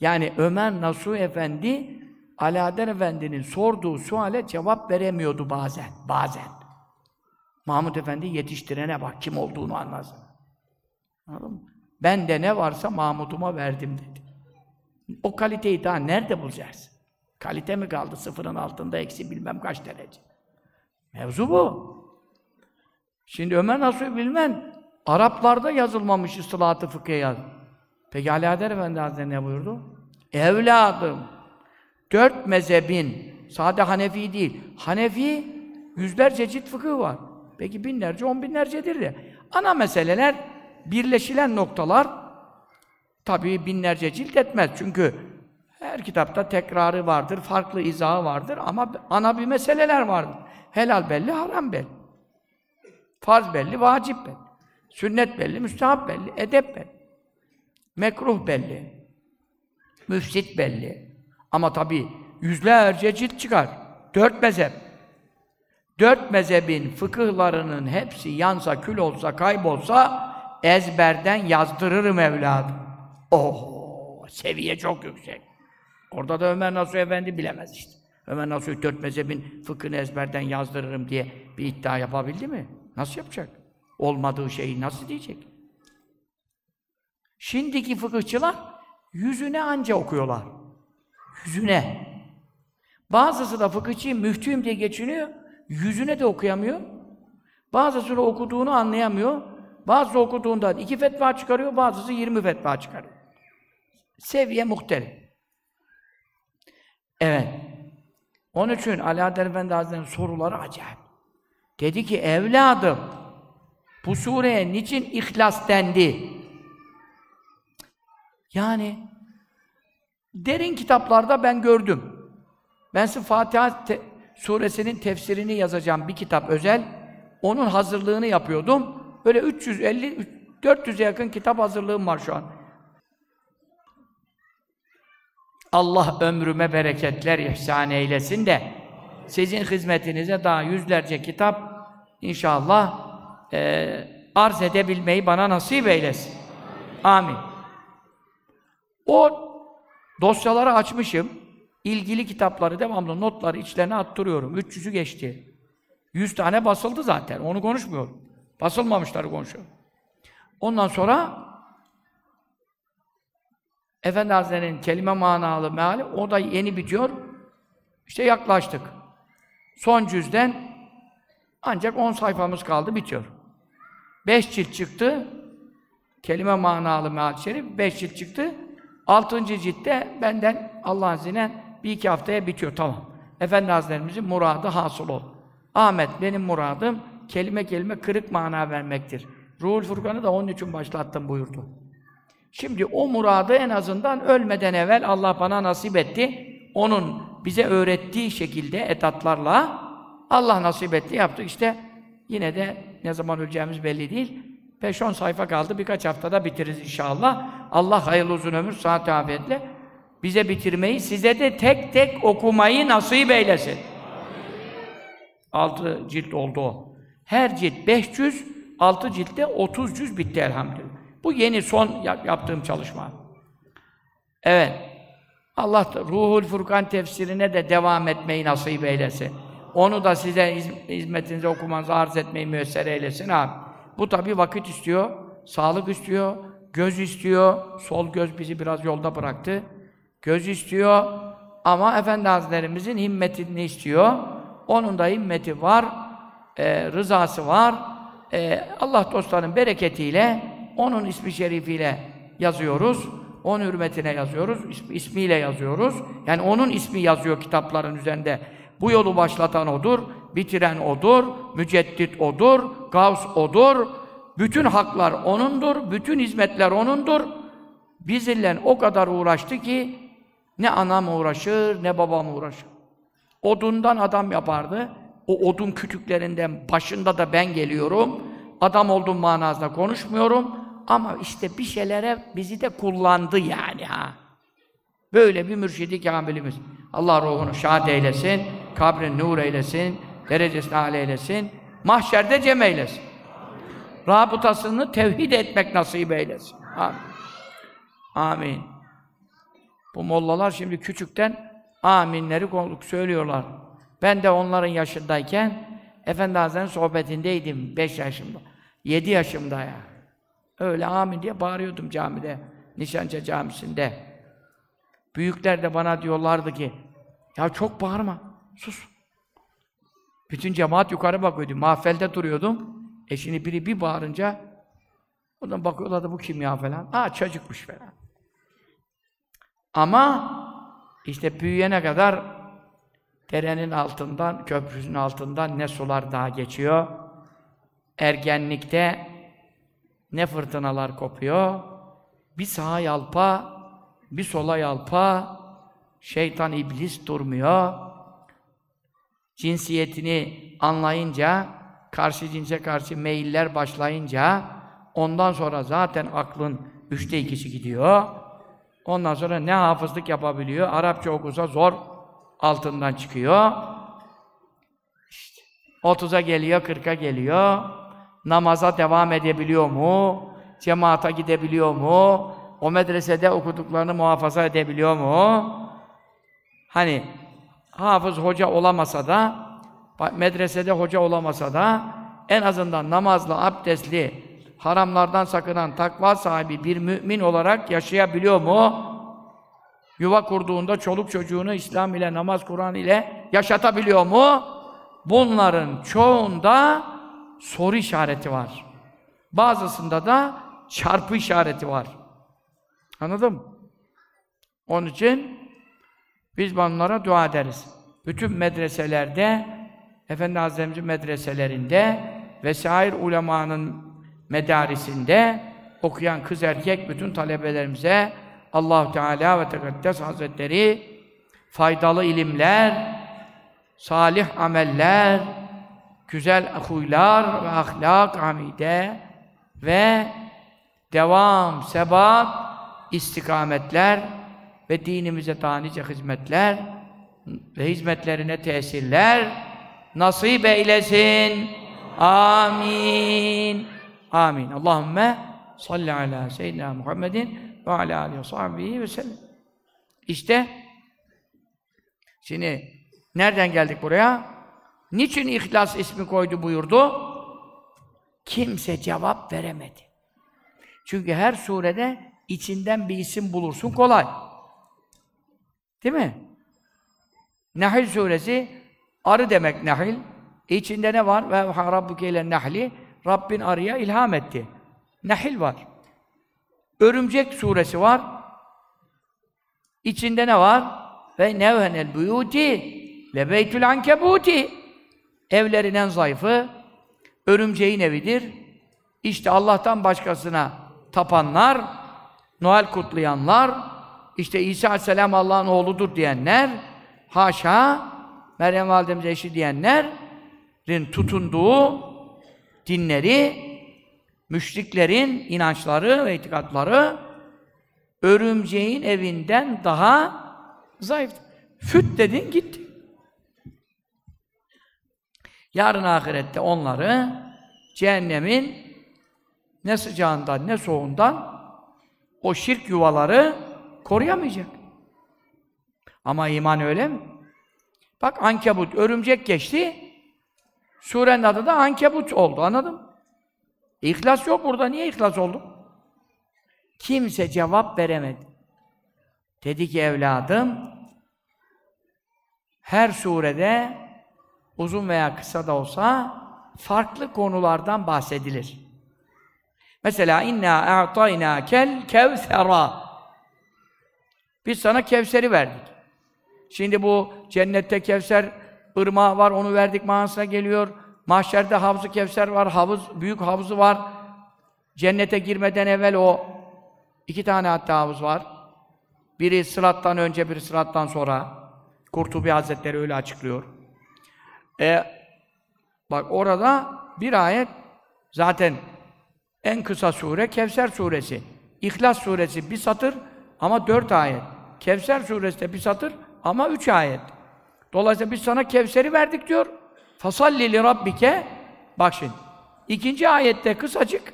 Yani Ömer Nasuh Efendi Alaeddin Efendi'nin sorduğu suale cevap veremiyordu bazen. Bazen. Mahmud Efendi yetiştirene bak kim olduğunu anlasın. Anladın mı? Ben de ne varsa Mahmud'uma verdim dedi. O kaliteyi daha nerede bulacağız? Kalite mi kaldı? Sıfırın altında eksi bilmem kaç derece. Mevzu bu. Şimdi Ömer Nasuh bilmen Araplarda yazılmamış ıslahatı fıkıhe yaz. Peki Ali Adem Efendi Hazretleri ne buyurdu? Evladım, dört mezhebin, sade Hanefi değil, Hanefi yüzlerce cilt fıkıh var. Peki binlerce, on binlercedir de. Ana meseleler, birleşilen noktalar tabii binlerce cilt etmez. Çünkü her kitapta tekrarı vardır, farklı izahı vardır ama ana bir meseleler vardır. Helal belli, haram belli. Farz belli, vacip belli. Sünnet belli, müstahap belli, edep belli. Mekruh belli. Müfsit belli. Ama tabi yüzlerce cilt çıkar. Dört mezhep. Dört mezhebin fıkıhlarının hepsi yansa, kül olsa, kaybolsa ezberden yazdırırım evladım. Oh, seviye çok yüksek. Orada da Ömer Nasuh Efendi bilemez işte. Ömer Nasuh dört mezhebin fıkhını ezberden yazdırırım diye bir iddia yapabildi mi? Nasıl yapacak? Olmadığı şeyi nasıl diyecek? Şimdiki fıkıhçılar yüzüne anca okuyorlar. Yüzüne. Bazısı da fıkıhçı müftüyüm diye geçiniyor. Yüzüne de okuyamıyor. Bazısı da okuduğunu anlayamıyor. Bazısı okuduğunda iki fetva çıkarıyor, bazısı yirmi fetva çıkarıyor. Seviye muhtelif. Evet. Onun için Ali Adel Efendi Hazretleri'nin soruları acayip. Dedi ki, evladım, bu sureye niçin ihlas dendi? Yani, derin kitaplarda ben gördüm. Ben size Fatiha te suresinin tefsirini yazacağım bir kitap özel. Onun hazırlığını yapıyordum. Böyle 350 400'e yakın kitap hazırlığım var şu an. Allah ömrüme bereketler ihsan eylesin de sizin hizmetinize daha yüzlerce kitap inşallah e, arz edebilmeyi bana nasip eylesin. Amin. O dosyaları açmışım. İlgili kitapları devamlı notları içlerine attırıyorum. 300'ü geçti. 100 tane basıldı zaten. Onu konuşmuyorum. Basılmamışları konuşuyorum. Ondan sonra Efendi Hazretleri'nin kelime manalı meali, o da yeni bitiyor. İşte yaklaştık. Son cüzden ancak 10 sayfamız kaldı, bitiyor. 5 cilt çıktı. Kelime manalı meal şerif 5 cilt çıktı. 6. ciltte benden Allah'ın izniyle bir iki haftaya bitiyor, tamam. Efendi Hazretlerimizin muradı hasıl ol. Ahmet, benim muradım kelime kelime kırık mana vermektir. Ruhul Furkan'ı da onun için başlattım buyurdu. Şimdi o muradı en azından ölmeden evvel Allah bana nasip etti. Onun bize öğrettiği şekilde etatlarla Allah nasip etti, yaptık. İşte yine de ne zaman öleceğimiz belli değil. 5-10 sayfa kaldı, birkaç haftada bitiririz inşallah. Allah hayırlı uzun ömür, saat afiyetle bize bitirmeyi, size de tek tek okumayı nasip eylesin. Altı cilt oldu o. Her cilt 500, altı ciltte 30 cüz bitti elhamdülillah. Bu yeni son yaptığım çalışma. Evet. Allah da Ruhul Furkan tefsirine de devam etmeyi nasip eylesin. Onu da size hizmetinize okumanızı arz etmeyi müyesser eylesin abi. Bu tabi vakit istiyor, sağlık istiyor, göz istiyor. Sol göz bizi biraz yolda bıraktı. Göz istiyor ama Efendi Hazretlerimizin himmetini istiyor. Onun da himmeti var, e, rızası var. E, Allah dostlarının bereketiyle onun ismi şerifiyle yazıyoruz. Onun hürmetine yazıyoruz. ismiyle yazıyoruz. Yani onun ismi yazıyor kitapların üzerinde. Bu yolu başlatan odur, bitiren odur, müceddit odur, gavs odur. Bütün haklar onundur, bütün hizmetler onundur. Bizimle o kadar uğraştı ki ne anam uğraşır, ne babam uğraşır. Odundan adam yapardı. O odun kütüklerinden başında da ben geliyorum. Adam olduğum manasında konuşmuyorum. Ama işte bir şeylere bizi de kullandı yani ha. Böyle bir mürşidi kamilimiz. Allah ruhunu şad eylesin, kabrini nur eylesin, derecesini âli eylesin, mahşerde cem eylesin. Rabıtasını tevhid etmek nasip eylesin. Amin. Amin. Bu mollalar şimdi küçükten aminleri söylüyorlar. Ben de onların yaşındayken Efendi Hazretleri'nin sohbetindeydim 5 yaşımda. 7 yaşımda ya. Öyle amin diye bağırıyordum camide. Nişancı camisinde. Büyükler de bana diyorlardı ki ya çok bağırma. Sus. Bütün cemaat yukarı bakıyordu. Mahfelde duruyordum. E şimdi biri bir bağırınca oradan bakıyorlardı bu kim ya falan. Aa çocukmuş falan. Ama işte büyüyene kadar derenin altından, köprüsünün altından ne sular daha geçiyor. Ergenlikte ne fırtınalar kopuyor. Bir sağa yalpa, bir sola yalpa, şeytan iblis durmuyor. Cinsiyetini anlayınca, karşı cinse karşı meyiller başlayınca, ondan sonra zaten aklın Üçte ikisi gidiyor. Ondan sonra ne hafızlık yapabiliyor? Arapça okusa zor altından çıkıyor. İşte 30'a geliyor, 40'a geliyor. Namaza devam edebiliyor mu? Cemaata gidebiliyor mu? O medresede okuduklarını muhafaza edebiliyor mu? Hani hafız hoca olamasa da medresede hoca olamasa da en azından namazlı, abdestli, haramlardan sakınan takva sahibi bir mümin olarak yaşayabiliyor mu? Yuva kurduğunda çoluk çocuğunu İslam ile, namaz, Kur'an ile yaşatabiliyor mu? Bunların çoğunda soru işareti var. Bazısında da çarpı işareti var. Anladın mı? Onun için biz bunlara dua ederiz. Bütün medreselerde, Efendi Hazretimizin medreselerinde vesaire ulemanın medarisinde okuyan kız erkek bütün talebelerimize Allah Teala ve Tekaddes Hazretleri faydalı ilimler, salih ameller, güzel huylar ve ahlak hamide ve devam, sebat, istikametler ve dinimize daha hizmetler ve hizmetlerine tesirler nasip eylesin. Amin. Amin. Allahümme salli ala seyyidina Muhammedin ve ala aleyhi ve sahbihi sellem. İşte şimdi nereden geldik buraya? Niçin İhlas ismi koydu buyurdu? Kimse cevap veremedi. Çünkü her surede içinden bir isim bulursun kolay. Değil mi? Nahl suresi arı demek Nahl. İçinde ne var? Ve rabbuke ile nahli Rabbin arıya ilham etti. Nahl var. Örümcek suresi var. İçinde ne var? Ve nevhenel buyuti le beytül ankebuti. Evlerin en zayıfı örümceğin evidir. İşte Allah'tan başkasına tapanlar, Noel kutlayanlar, işte İsa Aleyhisselam Allah'ın oğludur diyenler, haşa Meryem Validemiz eşi diyenlerin tutunduğu dinleri, müşriklerin inançları ve itikatları örümceğin evinden daha zayıf. Füt dedin gitti. Yarın ahirette onları cehennemin ne sıcağından ne soğuğundan o şirk yuvaları koruyamayacak. Ama iman öyle mi? Bak ankebut, örümcek geçti. Surenin adı da ankebut oldu. Anladın mı? İhlas yok burada. Niye ihlas oldu? Kimse cevap veremedi. Dedi ki evladım, her surede uzun veya kısa da olsa farklı konulardan bahsedilir. Mesela inna a'tayna kel kevsera. Biz sana Kevser'i verdik. Şimdi bu cennette Kevser ırmağı var, onu verdik manasına geliyor. Mahşerde havzu Kevser var, havuz, büyük havuzu var. Cennete girmeden evvel o iki tane hatta havuz var. Biri sırattan önce, biri sırattan sonra. Kurtubi Hazretleri öyle açıklıyor. E, bak orada bir ayet zaten en kısa sure Kevser suresi. İhlas suresi bir satır ama dört ayet. Kevser suresi de bir satır ama üç ayet. Dolayısıyla biz sana Kevser'i verdik diyor. Fasalli li rabbike Bak şimdi. İkinci ayette kısacık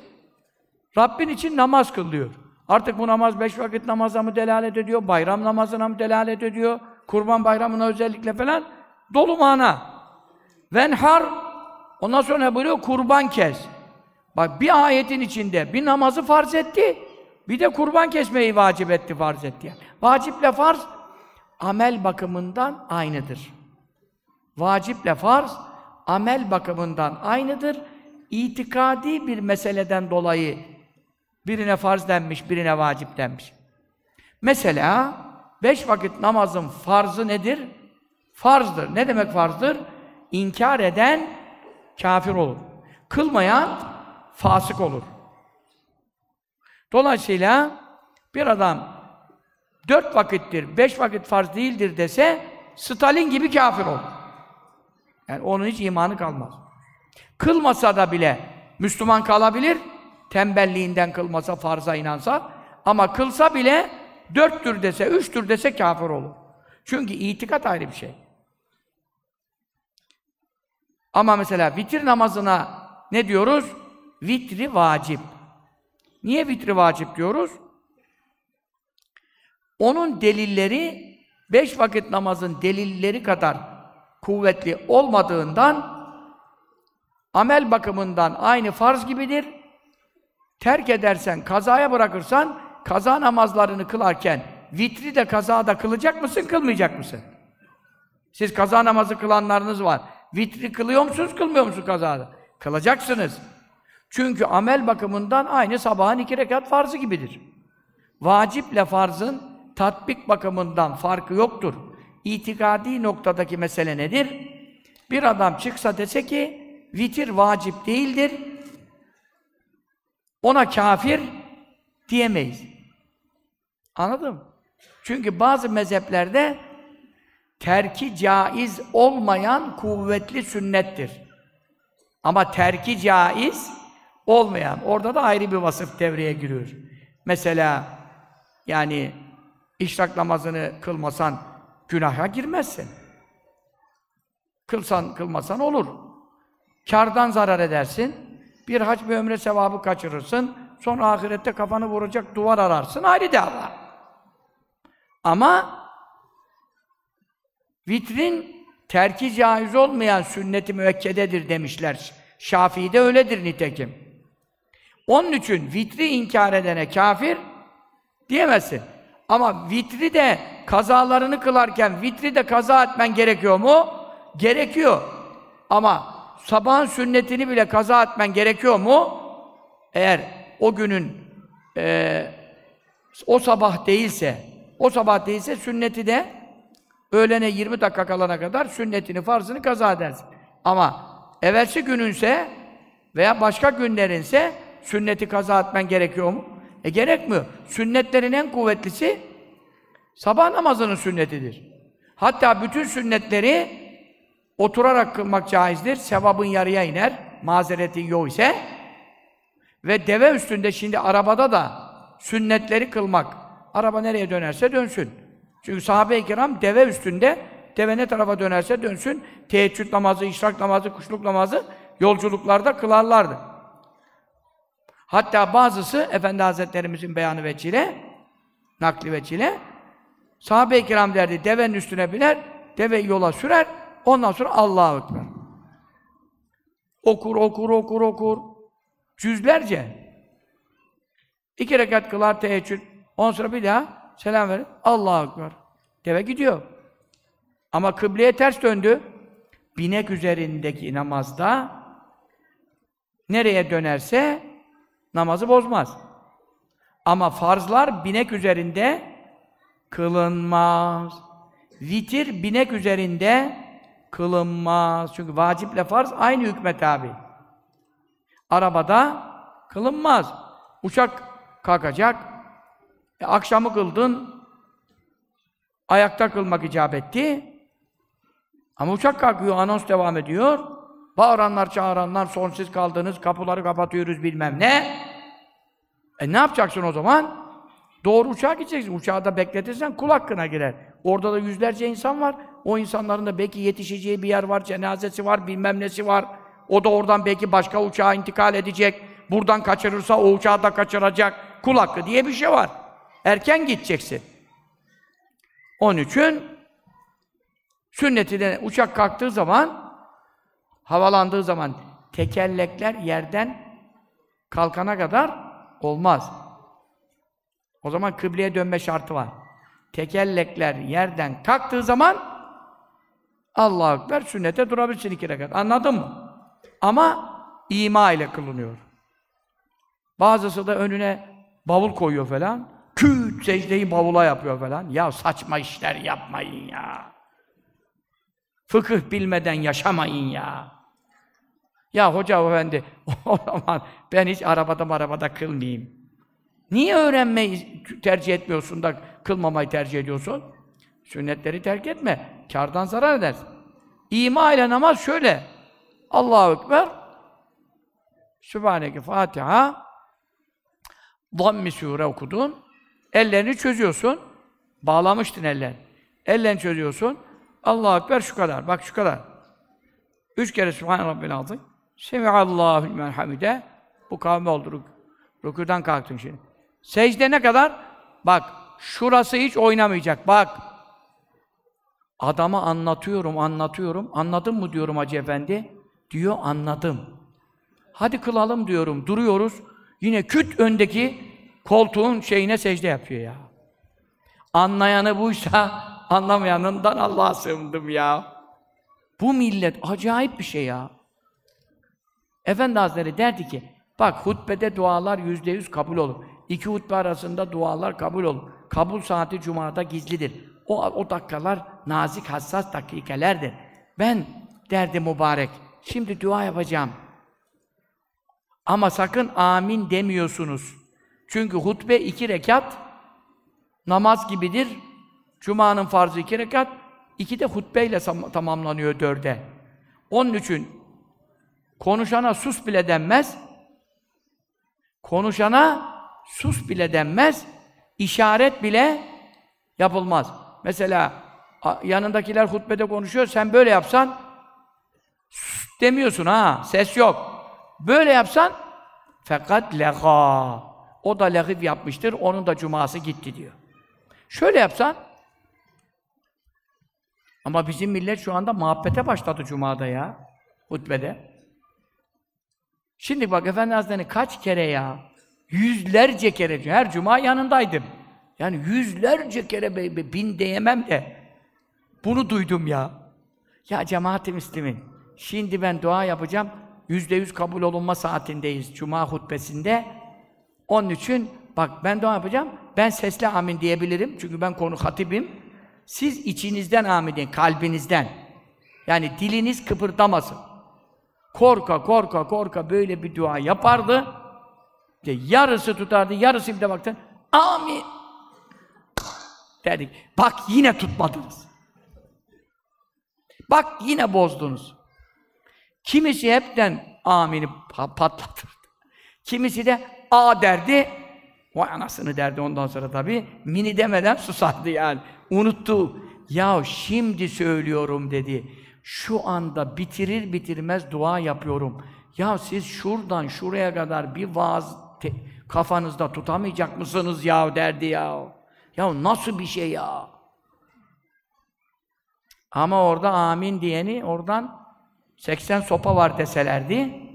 Rabbin için namaz kıl diyor. Artık bu namaz beş vakit namaza mı delalet ediyor, bayram namazına mı delalet ediyor, kurban bayramına özellikle falan dolu mana. Venhar ondan sonra ne buyuruyor? Kurban kes. Bak bir ayetin içinde bir namazı farz etti, bir de kurban kesmeyi vacip etti, farz etti. Yani. Vaciple farz amel bakımından aynıdır. Vaciple farz amel bakımından aynıdır. İtikadi bir meseleden dolayı birine farz denmiş, birine vacip denmiş. Mesela beş vakit namazın farzı nedir? Farzdır. Ne demek farzdır? İnkar eden kafir olur. Kılmayan fasık olur. Dolayısıyla bir adam dört vakittir, beş vakit farz değildir dese Stalin gibi kafir olur. Yani onun hiç imanı kalmaz. Kılmasa da bile Müslüman kalabilir, tembelliğinden kılmasa, farza inansa, Ama kılsa bile dörttür dese, üçtür dese kafir olur. Çünkü itikat ayrı bir şey. Ama mesela vitir namazına ne diyoruz? Vitri vacip. Niye vitri vacip diyoruz? Onun delilleri beş vakit namazın delilleri kadar kuvvetli olmadığından amel bakımından aynı farz gibidir. Terk edersen, kazaya bırakırsan, kaza namazlarını kılarken vitri de kazada kılacak mısın, kılmayacak mısın? Siz kaza namazı kılanlarınız var. Vitri kılıyor musunuz, kılmıyor musunuz kazada? Kılacaksınız. Çünkü amel bakımından aynı sabahın iki rekat farzı gibidir. Vaciple farzın tatbik bakımından farkı yoktur. İtikadi noktadaki mesele nedir? Bir adam çıksa dese ki vitir vacip değildir. Ona kafir diyemeyiz. Anladın mı? Çünkü bazı mezheplerde terki caiz olmayan kuvvetli sünnettir. Ama terki caiz olmayan, orada da ayrı bir vasıf devreye giriyor. Mesela yani işrak namazını kılmasan günaha girmezsin. Kılsan, kılmasan olur. Kardan zarar edersin. Bir hac bir ömre sevabı kaçırırsın. Sonra ahirette kafanı vuracak duvar ararsın. Ayrı dava. Ama vitrin terki caiz olmayan sünnet-i müekkededir demişler. Şafii'de öyledir nitekim. Onun için vitri inkar edene kafir diyemezsin. Ama vitri de kazalarını kılarken vitri de kaza etmen gerekiyor mu? Gerekiyor. Ama sabahın sünnetini bile kaza etmen gerekiyor mu? Eğer o günün e, o sabah değilse, o sabah değilse sünneti de öğlene 20 dakika kalana kadar sünnetini, farzını kaza edersin. Ama evvelsi gününse veya başka günlerinse sünneti kaza etmen gerekiyor mu? E gerekmiyor. Sünnetlerin en kuvvetlisi sabah namazının sünnetidir. Hatta bütün sünnetleri oturarak kılmak caizdir. Sevabın yarıya iner. Mazeretin yok ise. Ve deve üstünde şimdi arabada da sünnetleri kılmak. Araba nereye dönerse dönsün. Çünkü sahabe-i kiram deve üstünde deve ne tarafa dönerse dönsün. Teheccüd namazı, işrak namazı, kuşluk namazı yolculuklarda kılarlardı. Hatta bazısı Efendi Hazretlerimizin beyanı veçile, nakli veçile, sahabe-i kiram derdi, devenin üstüne biner, deve yola sürer, ondan sonra Allahu Ekber. Okur, okur, okur, okur. Cüzlerce. İki rekat kılar teheccüd. Ondan sonra bir daha selam verir. Allahu Ekber. Deve gidiyor. Ama kıbleye ters döndü. Binek üzerindeki namazda nereye dönerse namazı bozmaz. Ama farzlar binek üzerinde kılınmaz. Vitir binek üzerinde kılınmaz. Çünkü vaciple farz aynı hükme tabi. Arabada kılınmaz. Uçak kalkacak. E, akşamı kıldın. Ayakta kılmak icap etti. Ama uçak kalkıyor, anons devam ediyor. Bağıranlar, çağıranlar, sonsuz kaldınız, kapıları kapatıyoruz bilmem ne. E ne yapacaksın o zaman? Doğru uçağa gideceksin. Uçağı da bekletirsen kul hakkına girer. Orada da yüzlerce insan var. O insanların da belki yetişeceği bir yer var, cenazesi var, bilmem nesi var. O da oradan belki başka uçağa intikal edecek. Buradan kaçırırsa o uçağı da kaçıracak. Kul hakkı diye bir şey var. Erken gideceksin. Onun için sünneti de uçak kalktığı zaman havalandığı zaman tekerlekler yerden kalkana kadar olmaz. O zaman kıbleye dönme şartı var. Tekerlekler yerden kalktığı zaman Allahu Ekber sünnete durabilirsin iki rekat. Anladın mı? Ama ima ile kılınıyor. Bazısı da önüne bavul koyuyor falan. Küt secdeyi bavula yapıyor falan. Ya saçma işler yapmayın ya. Fıkıh bilmeden yaşamayın ya. Ya hoca efendi, o zaman ben hiç arabada arabada kılmayayım. Niye öğrenmeyi tercih etmiyorsun da kılmamayı tercih ediyorsun? Sünnetleri terk etme. Kardan zarar edersin. İma ile namaz şöyle. Allahu Ekber. Sübhaneke Fatiha. Zammi sure okudun. Ellerini çözüyorsun. Bağlamıştın eller. Ellerini çözüyorsun. Allahu Ekber şu kadar. Bak şu kadar. Üç kere Sübhane Rabbil Azim. Semihallahu limen hamide. Bu kavme oldu. Rük Rüküden kalktın şimdi. Secde ne kadar? Bak, şurası hiç oynamayacak. Bak. Adama anlatıyorum, anlatıyorum. Anladın mı diyorum Hacı Efendi. Diyor, anladım. Hadi kılalım diyorum. Duruyoruz. Yine küt öndeki koltuğun şeyine secde yapıyor ya. Anlayanı buysa anlamayanından Allah'a sığındım ya. Bu millet acayip bir şey ya. Efendi Hazretleri derdi ki, bak hutbede dualar yüzde yüz kabul olur. İki hutbe arasında dualar kabul olur. Kabul saati Cuma'da gizlidir. O, o dakikalar nazik, hassas dakikalerdir. Ben derdi mübarek, şimdi dua yapacağım. Ama sakın amin demiyorsunuz. Çünkü hutbe iki rekat, namaz gibidir. Cuma'nın farzı iki rekat, iki de hutbeyle tamamlanıyor dörde. Onun için konuşana sus bile denmez, konuşana sus bile denmez, işaret bile yapılmaz. Mesela yanındakiler hutbede konuşuyor, sen böyle yapsan sus demiyorsun ha, ses yok. Böyle yapsan fakat lega. O da lehif yapmıştır, onun da cuması gitti diyor. Şöyle yapsan ama bizim millet şu anda muhabbete başladı cumada ya, hutbede. Şimdi bak Efendi Hazretleri kaç kere ya, yüzlerce kere, her cuma yanındaydım. Yani yüzlerce kere, bin diyemem de, bunu duydum ya. Ya cemaat-i Müslümin, şimdi ben dua yapacağım, yüzde yüz kabul olunma saatindeyiz, cuma hutbesinde. Onun için, bak ben dua yapacağım, ben sesli amin diyebilirim, çünkü ben konu hatibim. Siz içinizden amin deyin, kalbinizden. Yani diliniz kıpırdamasın. Korka, korka, korka böyle bir dua yapardı. İşte yarısı tutardı, yarısı bir de baktın. Amin. Dedik. Bak yine tutmadınız. Bak yine bozdunuz. Kimisi hepten amini patlatırdı. Kimisi de a derdi. Vay anasını derdi ondan sonra tabii. Mini demeden susardı yani. Unuttu. Ya şimdi söylüyorum dedi. Şu anda bitirir bitirmez dua yapıyorum. Ya siz şuradan şuraya kadar bir vaaz kafanızda tutamayacak mısınız ya derdi ya. Ya nasıl bir şey ya? Ama orada amin diyeni oradan 80 sopa var deselerdi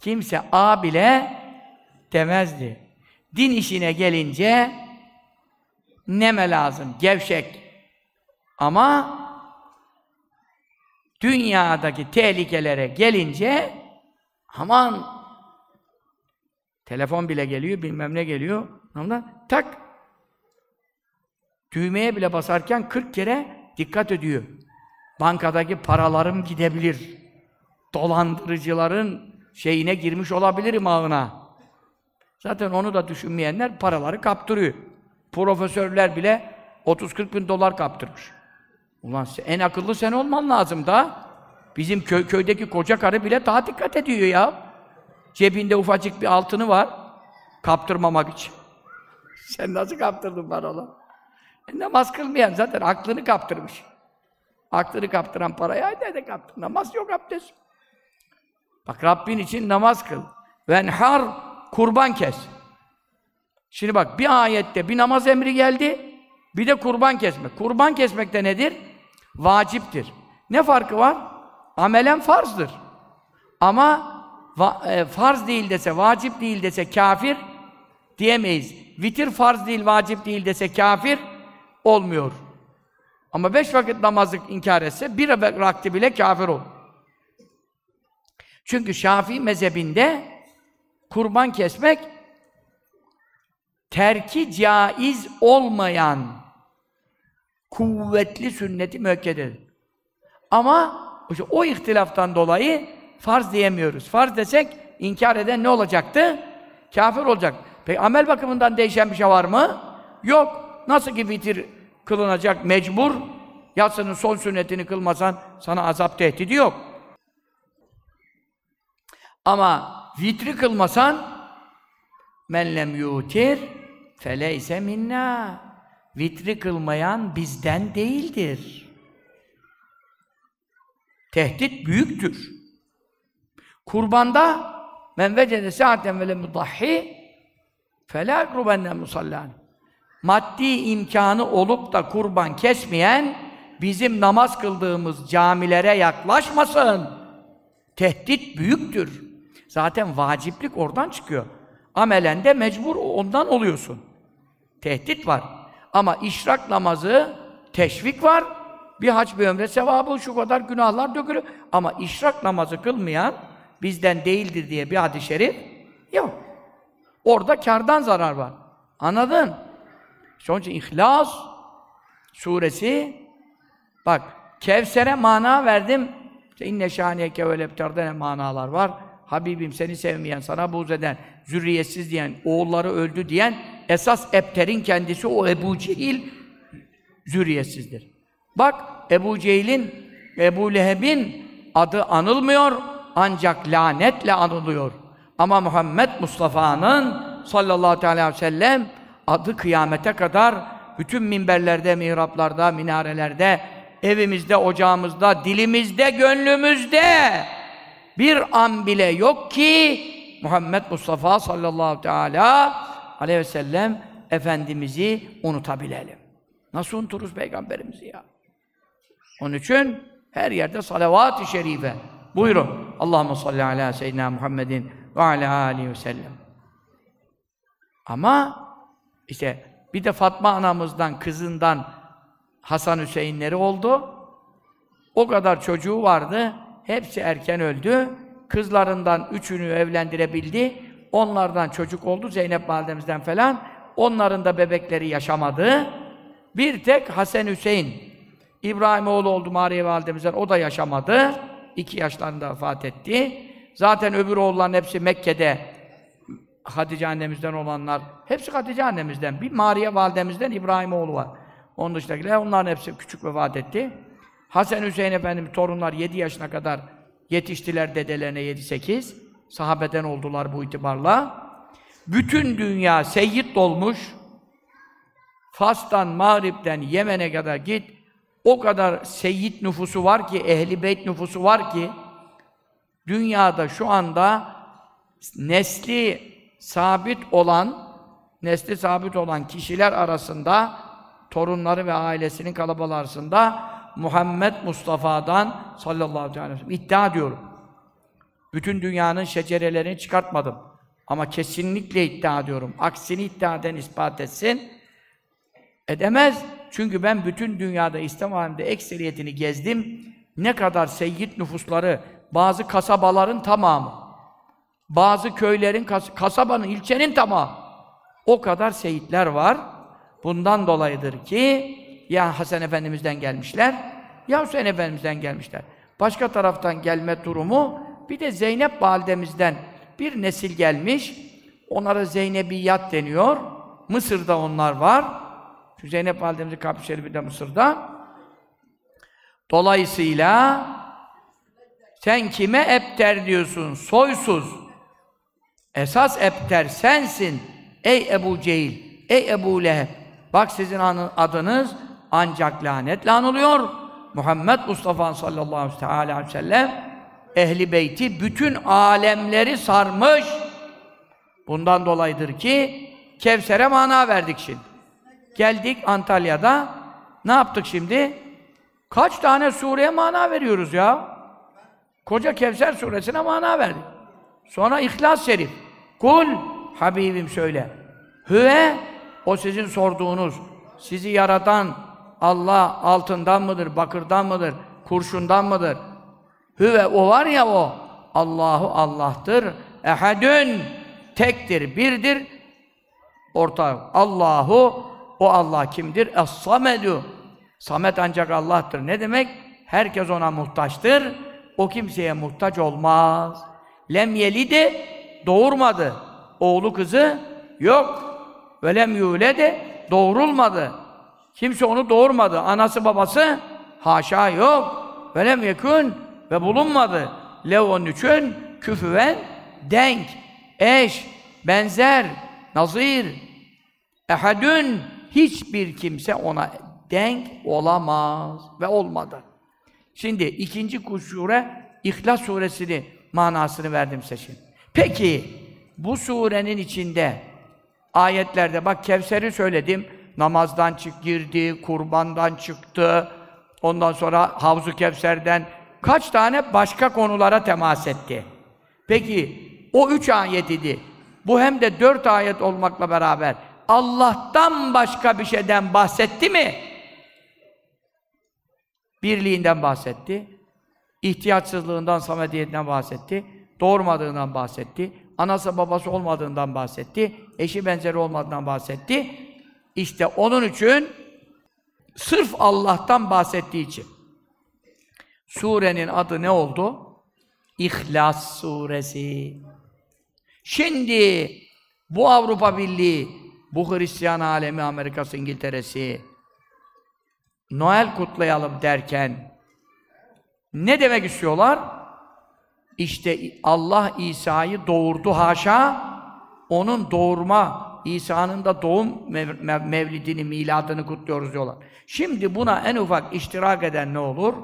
kimse a bile demezdi. Din işine gelince neme lazım? Gevşek. Ama dünyadaki tehlikelere gelince aman telefon bile geliyor, bilmem ne geliyor. Ondan tak düğmeye bile basarken 40 kere dikkat ediyor. Bankadaki paralarım gidebilir. Dolandırıcıların şeyine girmiş olabilirim ağına. Zaten onu da düşünmeyenler paraları kaptırıyor. Profesörler bile 30-40 bin dolar kaptırmış. Ulan en akıllı sen olman lazım da. Bizim köy, köydeki koca karı bile daha dikkat ediyor ya. Cebinde ufacık bir altını var. Kaptırmamak için. Sen nasıl kaptırdın paraları? E, namaz kılmayan zaten aklını kaptırmış. Aklını kaptıran parayı haydi de kaptır. Namaz yok abdest. Bak Rabbin için namaz kıl. Venhar kurban kes. Şimdi bak bir ayette bir namaz emri geldi. Bir de kurban kesmek. Kurban kesmek de nedir? Vaciptir. Ne farkı var? Amelen farzdır. Ama e, farz değil dese, vacip değil dese kafir diyemeyiz. Vitir farz değil, vacip değil dese kafir olmuyor. Ama beş vakit namazı inkar etse bir vakti bile kafir olur. Çünkü Şafii mezhebinde kurban kesmek terki caiz olmayan kuvvetli sünneti müekkededir. Ama o ihtilaftan dolayı farz diyemiyoruz. Farz desek inkar eden ne olacaktı? Kafir olacak. Peki amel bakımından değişen bir şey var mı? Yok. Nasıl ki vitir kılınacak mecbur, yatsının son sünnetini kılmasan sana azap tehdidi yok. Ama vitri kılmasan men lem yutir feleyse minna. Vitri kılmayan bizden değildir. Tehdit büyüktür. Kurbanda men vecede saaten ve mudahhi felâ ekrubenne musallan. Maddi imkanı olup da kurban kesmeyen bizim namaz kıldığımız camilere yaklaşmasın. Tehdit büyüktür. Zaten vaciplik oradan çıkıyor. Amelen de mecbur ondan oluyorsun. Tehdit var. Ama işrak namazı teşvik var. Bir hac bir ömre sevabı şu kadar günahlar dökülür. Ama işrak namazı kılmayan bizden değildir diye bir hadis-i şerif yok. Orada kardan zarar var. Anladın? Onun için İhlas suresi bak Kevser'e mana verdim. İşte inne şaniyeke ve lepterde ne manalar var. Habibim seni sevmeyen, sana buğz eden, zürriyetsiz diyen, oğulları öldü diyen esas Ebter'in kendisi o Ebu Cehil zürriyetsizdir. Bak Ebu Cehil'in, Ebu Leheb'in adı anılmıyor ancak lanetle anılıyor. Ama Muhammed Mustafa'nın sallallahu aleyhi ve sellem adı kıyamete kadar bütün minberlerde, mihraplarda, minarelerde, evimizde, ocağımızda, dilimizde, gönlümüzde bir an bile yok ki Muhammed Mustafa sallallahu teala aleyhi ve sellem Efendimiz'i unutabilelim. Nasıl unuturuz Peygamberimizi ya? Onun için her yerde salavat-ı şerife. Buyurun. Allahumme salli ala seyyidina Muhammedin ve ala aleyhi ve sellem. Ama işte bir de Fatma anamızdan, kızından Hasan Hüseyinleri oldu. O kadar çocuğu vardı. Hepsi erken öldü. Kızlarından üçünü evlendirebildi. Onlardan çocuk oldu, Zeynep validemizden falan. Onların da bebekleri yaşamadı. Bir tek Hasan Hüseyin, İbrahim oğlu oldu Mariye validemizden, o da yaşamadı. İki yaşlarında vefat etti. Zaten öbür oğulların hepsi Mekke'de Hatice annemizden olanlar, hepsi Hatice annemizden. Bir Mariye validemizden İbrahim oğlu var. Onun dışındakiler, onların hepsi küçük vefat etti. Hasan Hüseyin Efendimiz torunlar 7 yaşına kadar yetiştiler dedelerine 7-8. Sahabeden oldular bu itibarla. Bütün dünya seyyid dolmuş. Fas'tan, Mağrib'den, Yemen'e kadar git. O kadar seyyid nüfusu var ki, ehli beyt nüfusu var ki, dünyada şu anda nesli sabit olan, nesli sabit olan kişiler arasında, torunları ve ailesinin kalabalığı arasında Muhammed Mustafa'dan sallallahu aleyhi ve sellem iddia ediyorum. Bütün dünyanın şecerelerini çıkartmadım. Ama kesinlikle iddia ediyorum. Aksini iddia eden ispat etsin. Edemez. Çünkü ben bütün dünyada İslam aleminde ekseriyetini gezdim. Ne kadar seyyid nüfusları, bazı kasabaların tamamı, bazı köylerin, kas kasabanın, ilçenin tamamı. O kadar seyitler var. Bundan dolayıdır ki ya Hasan Efendimiz'den gelmişler, ya Hüseyin Efendimiz'den gelmişler. Başka taraftan gelme durumu, bir de Zeynep validemizden bir nesil gelmiş, onlara Zeynebiyat deniyor. Mısır'da onlar var. Şu Zeynep validemizin kabri şerifi de Mısır'da. Dolayısıyla sen kime epter diyorsun? Soysuz. Esas epter sensin. Ey Ebu Cehil, ey Ebu Leheb. Bak sizin adınız ancak lanetle anılıyor. Muhammed Mustafa sallallahu aleyhi ve sellem ehli beyti bütün alemleri sarmış. Bundan dolayıdır ki Kevser'e mana verdik şimdi. Geldik Antalya'da. Ne yaptık şimdi? Kaç tane sureye mana veriyoruz ya? Koca Kevser suresine mana verdik. Sonra İhlas Şerif. Kul Habibim söyle. Hüve o sizin sorduğunuz, sizi yaratan Allah altından mıdır, bakırdan mıdır, kurşundan mıdır? Hüve o var ya o. Allahu Allah'tır. Ehadün tektir, birdir. Ortak. Allahu o Allah kimdir? Es-Samedu. Samet ancak Allah'tır. Ne demek? Herkes ona muhtaçtır. O kimseye muhtaç olmaz. Lem yelide doğurmadı. Oğlu kızı yok. Ve lem yulede doğurulmadı. Kimse onu doğurmadı. Anası babası haşa yok. Ve lem yekun ve bulunmadı. Lev onun için küfüven denk, eş, benzer, nazir, Ehadün hiçbir kimse ona denk olamaz ve olmadı. Şimdi ikinci sure İhlas suresini manasını verdim size şimdi. Peki bu surenin içinde ayetlerde bak Kevser'i söyledim. Namazdan çık girdi, kurbandan çıktı. Ondan sonra Havzu Kevser'den kaç tane başka konulara temas etti. Peki o üç ayet idi. Bu hem de dört ayet olmakla beraber Allah'tan başka bir şeyden bahsetti mi? Birliğinden bahsetti. İhtiyaçsızlığından, samediyetinden bahsetti. Doğurmadığından bahsetti. Anası babası olmadığından bahsetti. Eşi benzeri olmadığından bahsetti. İşte onun için sırf Allah'tan bahsettiği için surenin adı ne oldu? İhlas suresi. Şimdi bu Avrupa Birliği, bu Hristiyan alemi, Amerika'sı, İngiltere'si Noel kutlayalım derken ne demek istiyorlar? İşte Allah İsa'yı doğurdu haşa, onun doğurma, İsa'nın da doğum mev mev mevlidini, miladını kutluyoruz diyorlar. Şimdi buna en ufak iştirak eden ne olur?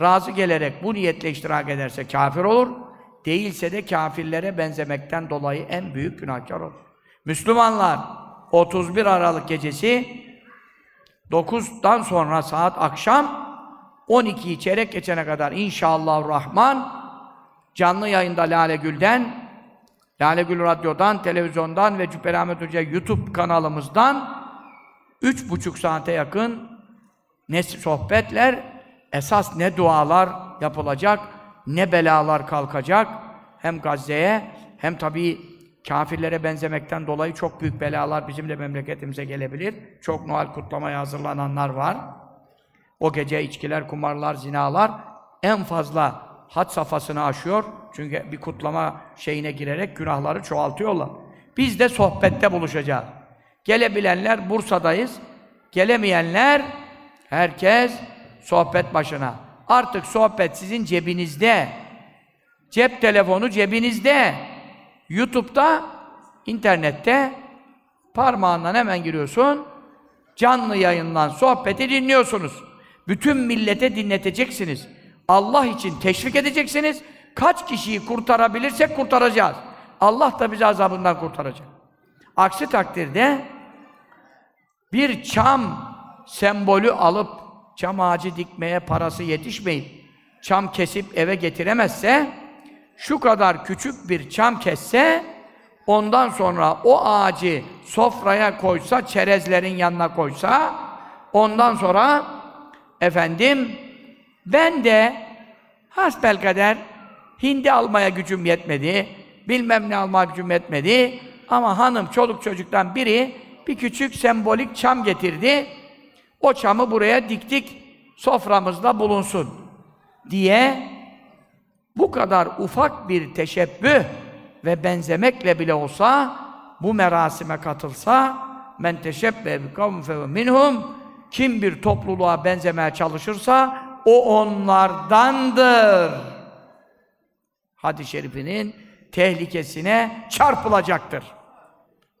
Razı gelerek bu niyetle iştirak ederse kafir olur, değilse de kafirlere benzemekten dolayı en büyük günahkar olur. Müslümanlar 31 Aralık gecesi 9'dan sonra saat akşam 12'yi çeyrek geçene kadar inşallah Rahman canlı yayında Lale Gül'den Lale Gül Radyo'dan, televizyondan ve Cübbeli Hoca YouTube kanalımızdan üç buçuk saate yakın ne sohbetler, esas ne dualar yapılacak, ne belalar kalkacak hem Gazze'ye hem tabii kafirlere benzemekten dolayı çok büyük belalar bizim de memleketimize gelebilir. Çok Noel kutlamaya hazırlananlar var. O gece içkiler, kumarlar, zinalar en fazla had safhasını aşıyor. Çünkü bir kutlama şeyine girerek günahları çoğaltıyorlar. Biz de sohbette buluşacağız. Gelebilenler Bursa'dayız. Gelemeyenler herkes sohbet başına. Artık sohbet sizin cebinizde. Cep telefonu cebinizde. YouTube'da, internette parmağından hemen giriyorsun. Canlı yayından sohbeti dinliyorsunuz. Bütün millete dinleteceksiniz. Allah için teşvik edeceksiniz. Kaç kişiyi kurtarabilirsek kurtaracağız. Allah da bizi azabından kurtaracak. Aksi takdirde bir çam sembolü alıp çam ağacı dikmeye parası yetişmeyip çam kesip eve getiremezse şu kadar küçük bir çam kesse ondan sonra o ağacı sofraya koysa, çerezlerin yanına koysa ondan sonra efendim ben de hasbelkader hindi almaya gücüm yetmedi, bilmem ne almaya gücüm yetmedi ama hanım, çoluk çocuktan biri bir küçük sembolik çam getirdi. O çamı buraya diktik, soframızda bulunsun diye bu kadar ufak bir teşebbüh ve benzemekle bile olsa bu merasime katılsa men teşebbe bi kavmin minhum kim bir topluluğa benzemeye çalışırsa o onlardandır. Hadis-i şerifinin tehlikesine çarpılacaktır.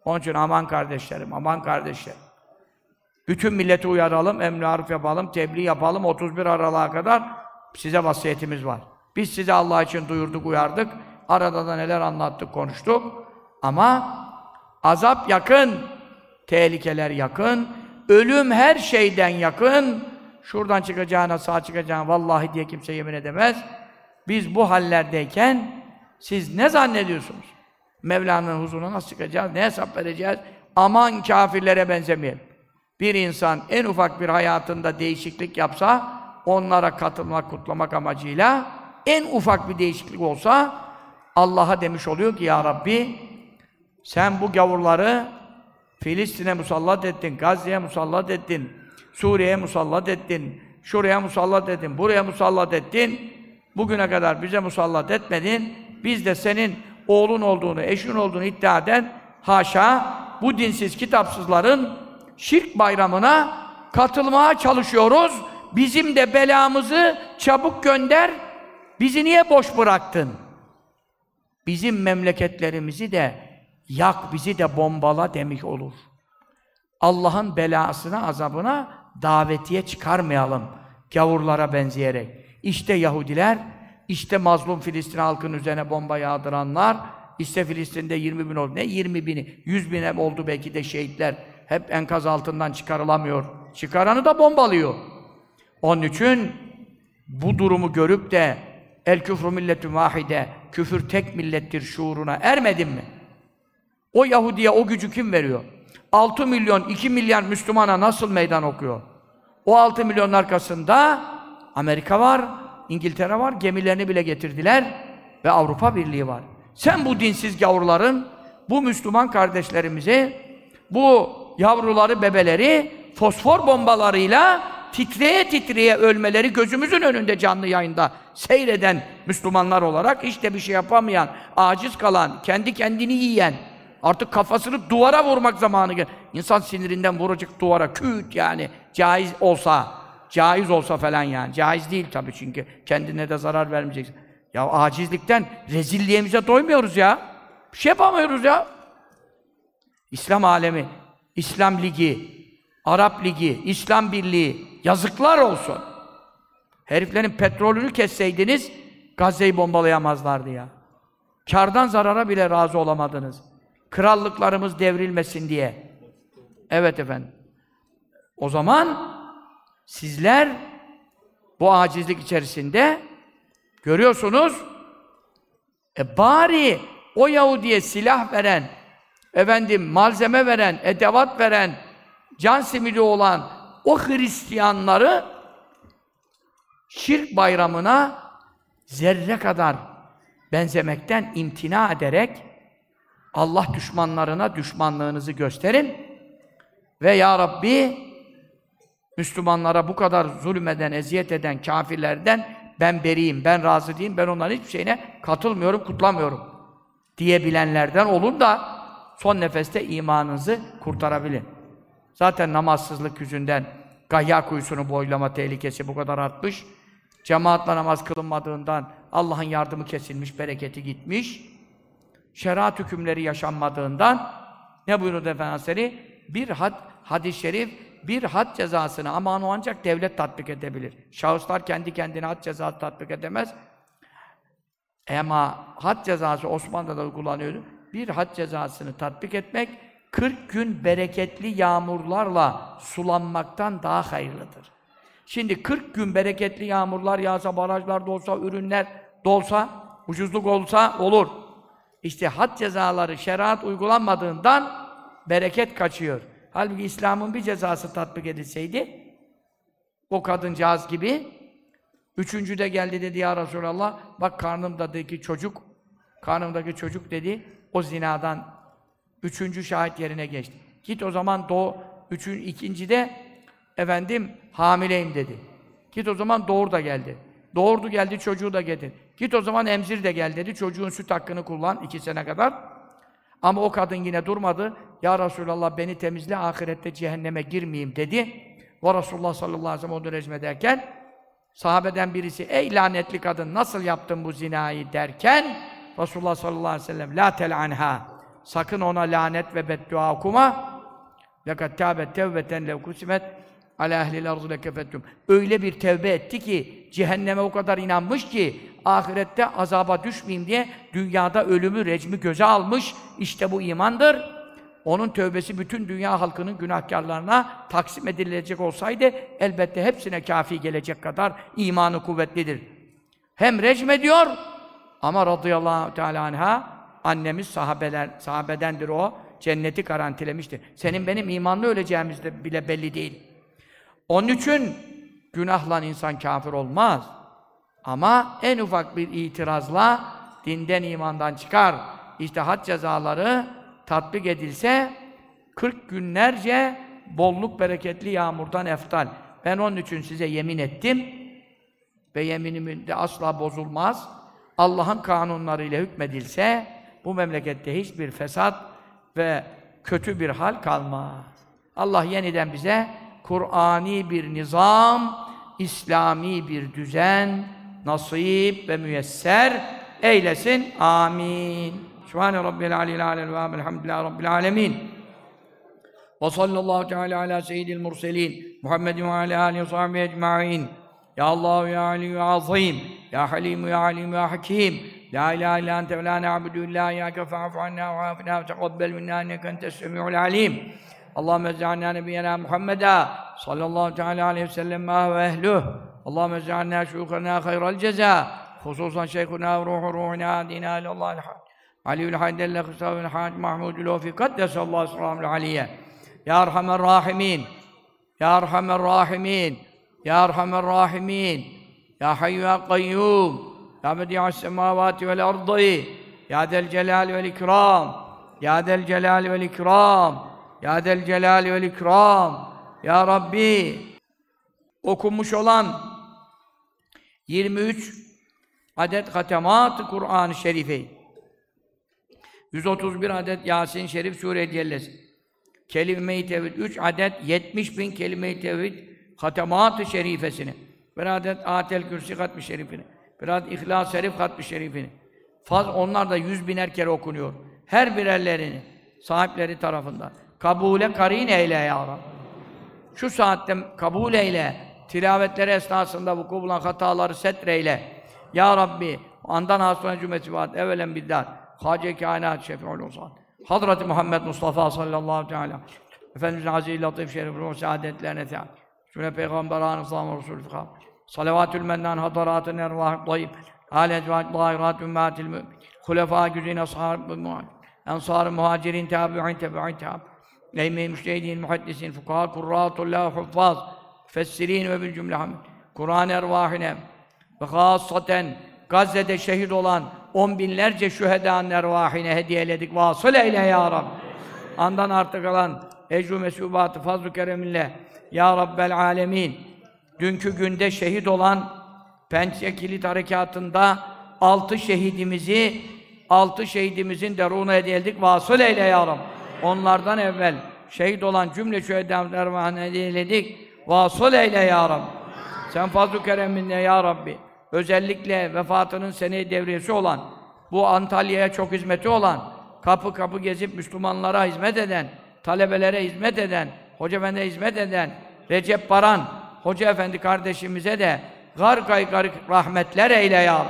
Onun için aman kardeşlerim, aman kardeşlerim. Bütün milleti uyaralım, emri arif yapalım, tebliğ yapalım. 31 Aralık'a kadar size vasiyetimiz var. Biz size Allah için duyurduk, uyardık. Arada da neler anlattık, konuştuk. Ama azap yakın, tehlikeler yakın, ölüm her şeyden yakın. Şuradan çıkacağına, sağ çıkacağına vallahi diye kimse yemin edemez. Biz bu hallerdeyken siz ne zannediyorsunuz? Mevla'nın huzuruna nasıl çıkacağız, ne hesap vereceğiz? Aman kafirlere benzemeyelim. Bir insan en ufak bir hayatında değişiklik yapsa, onlara katılmak, kutlamak amacıyla en ufak bir değişiklik olsa Allah'a demiş oluyor ki ya Rabbi sen bu gavurları Filistin'e musallat ettin, Gazze'ye musallat ettin, Suriye'ye musallat ettin, şuraya musallat ettin, buraya musallat ettin. Bugüne kadar bize musallat etmedin. Biz de senin oğlun olduğunu, eşin olduğunu iddia eden haşa bu dinsiz kitapsızların şirk bayramına katılmaya çalışıyoruz. Bizim de belamızı çabuk gönder. Bizi niye boş bıraktın? Bizim memleketlerimizi de yak bizi de bombala demiş olur. Allah'ın belasına, azabına davetiye çıkarmayalım gavurlara benzeyerek. İşte Yahudiler, işte mazlum Filistin halkının üzerine bomba yağdıranlar, işte Filistin'de 20 bin oldu. Ne 20 bini? 100 bin hem oldu belki de şehitler. Hep enkaz altından çıkarılamıyor. Çıkaranı da bombalıyor. Onun için bu durumu görüp de el küfrü milletün vahide, küfür tek millettir şuuruna ermedin mi? O Yahudi'ye o gücü kim veriyor? 6 milyon, 2 milyar Müslümana nasıl meydan okuyor? O 6 milyonun arkasında Amerika var, İngiltere var, gemilerini bile getirdiler ve Avrupa Birliği var. Sen bu dinsiz gavurların, bu Müslüman kardeşlerimizi, bu yavruları, bebeleri fosfor bombalarıyla titreye titreye ölmeleri gözümüzün önünde canlı yayında seyreden Müslümanlar olarak işte bir şey yapamayan, aciz kalan, kendi kendini yiyen, artık kafasını duvara vurmak zamanı gel. İnsan sinirinden vuracak duvara, küt yani, caiz olsa, caiz olsa falan yani. Caiz değil tabii çünkü kendine de zarar vermeyeceksin. Ya acizlikten rezilliğimize doymuyoruz ya. Bir şey yapamıyoruz ya. İslam alemi, İslam Ligi, Arap Ligi, İslam Birliği, yazıklar olsun. Heriflerin petrolünü kesseydiniz, Gazze'yi bombalayamazlardı ya. Kardan zarara bile razı olamadınız. Krallıklarımız devrilmesin diye. Evet efendim. O zaman sizler bu acizlik içerisinde görüyorsunuz e bari o Yahudi'ye silah veren, efendim malzeme veren, edevat veren, can simidi olan o Hristiyanları şirk bayramına zerre kadar benzemekten imtina ederek Allah düşmanlarına düşmanlığınızı gösterin ve Ya Rabbi Müslümanlara bu kadar zulmeden, eziyet eden kafirlerden ben beriyim, ben razı değilim, ben onların hiçbir şeyine katılmıyorum, kutlamıyorum diyebilenlerden olun da son nefeste imanınızı kurtarabilin. Zaten namazsızlık yüzünden gayya kuyusunu boylama tehlikesi bu kadar artmış. Cemaatle namaz kılınmadığından Allah'ın yardımı kesilmiş, bereketi gitmiş. Şeriat hükümleri yaşanmadığından ne buyurdu Efendimiz Bir had, hadis-i şerif bir had cezasını ama onu ancak devlet tatbik edebilir. Şahıslar kendi kendine had cezası tatbik edemez. Ama had cezası Osmanlı'da da uygulanıyordu. Bir had cezasını tatbik etmek 40 gün bereketli yağmurlarla sulanmaktan daha hayırlıdır. Şimdi 40 gün bereketli yağmurlar yağsa, barajlar dolsa, ürünler dolsa, ucuzluk olsa olur. İşte had cezaları şeriat uygulanmadığından bereket kaçıyor. Halbuki İslam'ın bir cezası tatbik edilseydi, o kadıncağız gibi, üçüncü de geldi dedi ya Resulallah, bak karnımdaki çocuk, karnımdaki çocuk dedi, o zinadan Üçüncü şahit yerine geçti. Git o zaman doğ, üçün, ikinci de efendim hamileyim dedi. Git o zaman doğur da geldi. Doğurdu geldi çocuğu da getir. Git o zaman emzir de gel dedi. Çocuğun süt hakkını kullan iki sene kadar. Ama o kadın yine durmadı. Ya Resulallah beni temizle ahirette cehenneme girmeyeyim dedi. Ve Resulullah sallallahu aleyhi ve sellem onu rezmederken sahabeden birisi ey lanetli kadın nasıl yaptın bu zinayı derken Resulullah sallallahu aleyhi ve sellem la tel'anha Sakın ona lanet ve beddua okuma. لَقَدْ تَابَتْ تَوْبَةً لَوْ كُسِمَتْ عَلَى اَهْلِ الْاَرْضِ لَكَفَتْتُمْ Öyle bir tevbe etti ki, cehenneme o kadar inanmış ki, ahirette azaba düşmeyeyim diye dünyada ölümü, recmi göze almış. İşte bu imandır. Onun tövbesi bütün dünya halkının günahkarlarına taksim edilecek olsaydı, elbette hepsine kafi gelecek kadar imanı kuvvetlidir. Hem recm ediyor, ama radıyallahu teala anha, Annemiz sahabeler, sahabedendir o. Cenneti garantilemiştir. Senin benim imanlı öleceğimiz de bile belli değil. Onun için günahla insan kafir olmaz. Ama en ufak bir itirazla dinden imandan çıkar. İşte cezaları tatbik edilse 40 günlerce bolluk bereketli yağmurdan eftal. Ben onun için size yemin ettim ve yeminimin de asla bozulmaz. Allah'ın kanunlarıyla hükmedilse bu memlekette hiçbir fesat ve kötü bir hal kalmaz. Allah yeniden bize Kur'ani bir nizam, İslami bir düzen nasip ve müyesser eylesin. Amin. Sübhane Rabbil Aliyyil Alel ve Elhamdülillahi Rabbil Alemin. Ve sallallahu teala ala seyyidil murselin Muhammedin ve ala alihi ve sahbihi ecma'in. Ya Allah ya Ali ya Azim ya Halim ya Alim ya Hakim. La ilahe illa ente ve la na'budu illa iyyake fa'fu anna ve afina ve teqabbel minna inneke entes semi'ul alim. Allahümme ec'alna nebiyyena Muhammeda sallallahu teala aleyhi ve sellem ma ve ehluh. Allahümme ec'alna şuyukana hayral ceza. Hususan şeyhuna ve ruhu ruhuna dina ilallahil hak. Aliül haydelle kısavül hac Mahmudül ofi kaddesallahu sallamul aliyye. Ya Erhamer Rahimin. Ya Erhamer Rahimin. Ya Erhamer Rahimin. Ya Hayyu Ya Kayyum. Ya Bedi'as semavati vel ardı. Ya Del Celal vel İkram. Ya Del Celal vel İkram. Ya Del Celal vel İkram. Ya Rabbi. Okunmuş olan 23 adet hatemat-ı Kur'an-ı Şerife. 131 adet Yasin Şerif Sure-i Cellesi. Kelime-i Tevhid 3 adet 70 bin kelime-i Tevhid hatemat-ı şerifesini. Bir adet Atel Kürsi hatmi şerifini. Bir adet İhlas Şerif hatmi şerifini. Faz onlar da yüz biner kere okunuyor. Her birerlerini sahipleri tarafından. Kabule karin eyle ya Rabbi. Şu saatte kabul eyle. Tilavetleri esnasında vuku bulan hataları setreyle. Ya Rabbi, andan hasına cümleti vaat, evvelen biddar. Hace kainat şefi'ul uzat. Hazreti Muhammed Mustafa sallallahu teala. Efendimizin aziz latif şerif ruh saadetlerine teala. Süne peygamber anı sallama resulü fikam. Salavatül mennan hadaratın ervah tayyib. Hâle ecvâk dahirat ümmatil mümin. Hulefâ güzin ashâb-ı muhacir. Ensâr-ı muhacirin tabi'in tabi'in tabi'in. Eymi müştehidin, muhaddisin, fukaha, kurrâtullâhu, huffaz, fessirin ve bil cümle hamd. Kur'an ervahine ve hâssaten Gazze'de şehit olan on binlerce şühedanın ervahine hediyeledik. Vasıl eyle ya Rab. Andan artık kalan ecru mesubatı fazl-ı kereminle ya Rabbel alemin. Dünkü günde şehit olan Pençe Kilit Harekatı'nda altı şehidimizi altı şehidimizin deruna hediye Vasıl eyle ya Rab. Onlardan evvel şehit olan cümle şühedanın ervahine hediyeledik. Vasıl eyle ya Rab. Sen fazl-ı kereminle ya Rabbi özellikle vefatının seneye devriyesi olan, bu Antalya'ya çok hizmeti olan, kapı kapı gezip Müslümanlara hizmet eden, talebelere hizmet eden, Hoca hizmet eden, Recep Baran, Hoca Efendi kardeşimize de gar garip rahmetler eyle ya.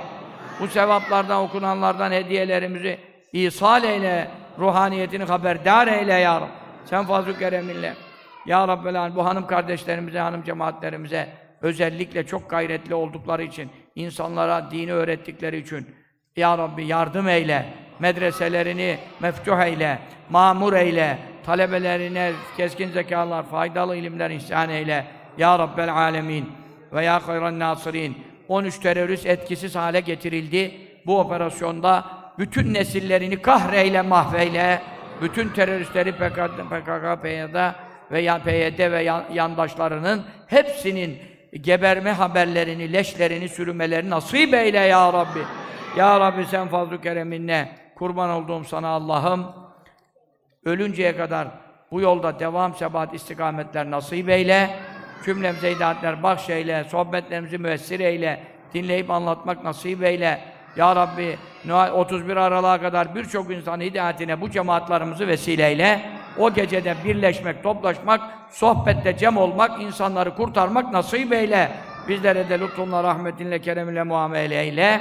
Bu sevaplardan, okunanlardan hediyelerimizi ihsal eyle, ruhaniyetini haberdar eyle ya Sen fazl-ı kereminle. Ya Rabbel bu hanım kardeşlerimize, hanım cemaatlerimize özellikle çok gayretli oldukları için insanlara dini öğrettikleri için Ya Rabbi yardım eyle, medreselerini meftuh eyle, mamur eyle, talebelerine keskin zekalar, faydalı ilimler ihsan eyle. Ya Rabbel alemin ve ya hayran nasirin. 13 terörist etkisiz hale getirildi. Bu operasyonda bütün nesillerini kahreyle, mahveyle, bütün teröristleri PKK, PKK ve PYD ve yandaşlarının hepsinin geberme haberlerini, leşlerini, sürümelerini nasip eyle ya Rabbi. Ya Rabbi sen fazl-ı kereminle kurban olduğum sana Allah'ım ölünceye kadar bu yolda devam, sebat, istikametler nasip eyle. Cümlemize hidayetler bahşeyle, sohbetlerimizi müessir eyle. Dinleyip anlatmak nasip eyle. Ya Rabbi 31 Aralık'a kadar birçok insan hidayetine bu cemaatlarımızı vesileyle o gecede birleşmek, toplaşmak, sohbette cem olmak, insanları kurtarmak nasip eyle. Bizlere de lütfunla, rahmetinle, kereminle muamele eyle.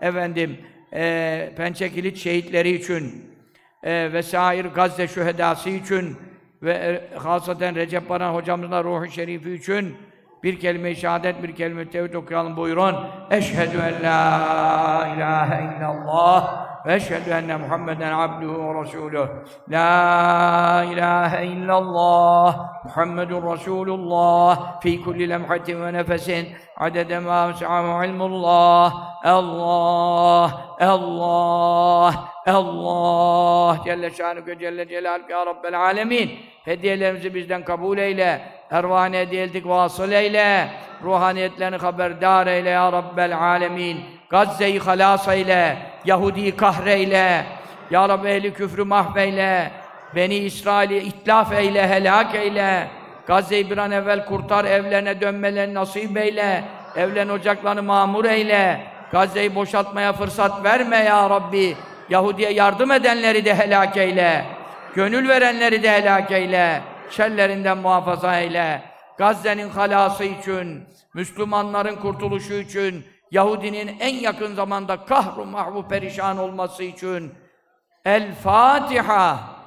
Efendim, e, Pençekilit şehitleri için, e, vesair Gazze şühedası için ve e, hasaten Recep Baran hocamızın ruhu şerifi için bir kelime-i şehadet, bir kelime-i tevhid okuyalım buyurun. Eşhedü en la ilahe illallah ve eşhedü enne Muhammeden abduhu ve resuluh. La ilahe illallah Muhammedun Resulullah fi kulli lemhatin ve nefesin. Adede ma vesahu ilmullah. Allah Allah Allah. Celle şanüke Celle Celaluhu ya Rabbel alemin. Hediyelerimizi bizden kabul eyle ervahine hediye ettik vasıl eyle ruhaniyetlerini haberdar eyle ya Rabbel alemin Gazze'yi halas eyle Yahudi'yi kahreyle Ya Rabbi ehli küfrü mahveyle Beni İsrail'i itlaf eyle, helak eyle Gazze'yi bir an evvel kurtar, evlerine dönmelerini nasip eyle Evlen ocaklarını mamur eyle Gazze'yi boşaltmaya fırsat verme ya Rabbi Yahudi'ye yardım edenleri de helak eyle. Gönül verenleri de helak eyle. Şerlerinden muhafaza eyle. Gazze'nin halası için, Müslümanların kurtuluşu için, Yahudinin en yakın zamanda kahru mahvu perişan olması için El Fatiha.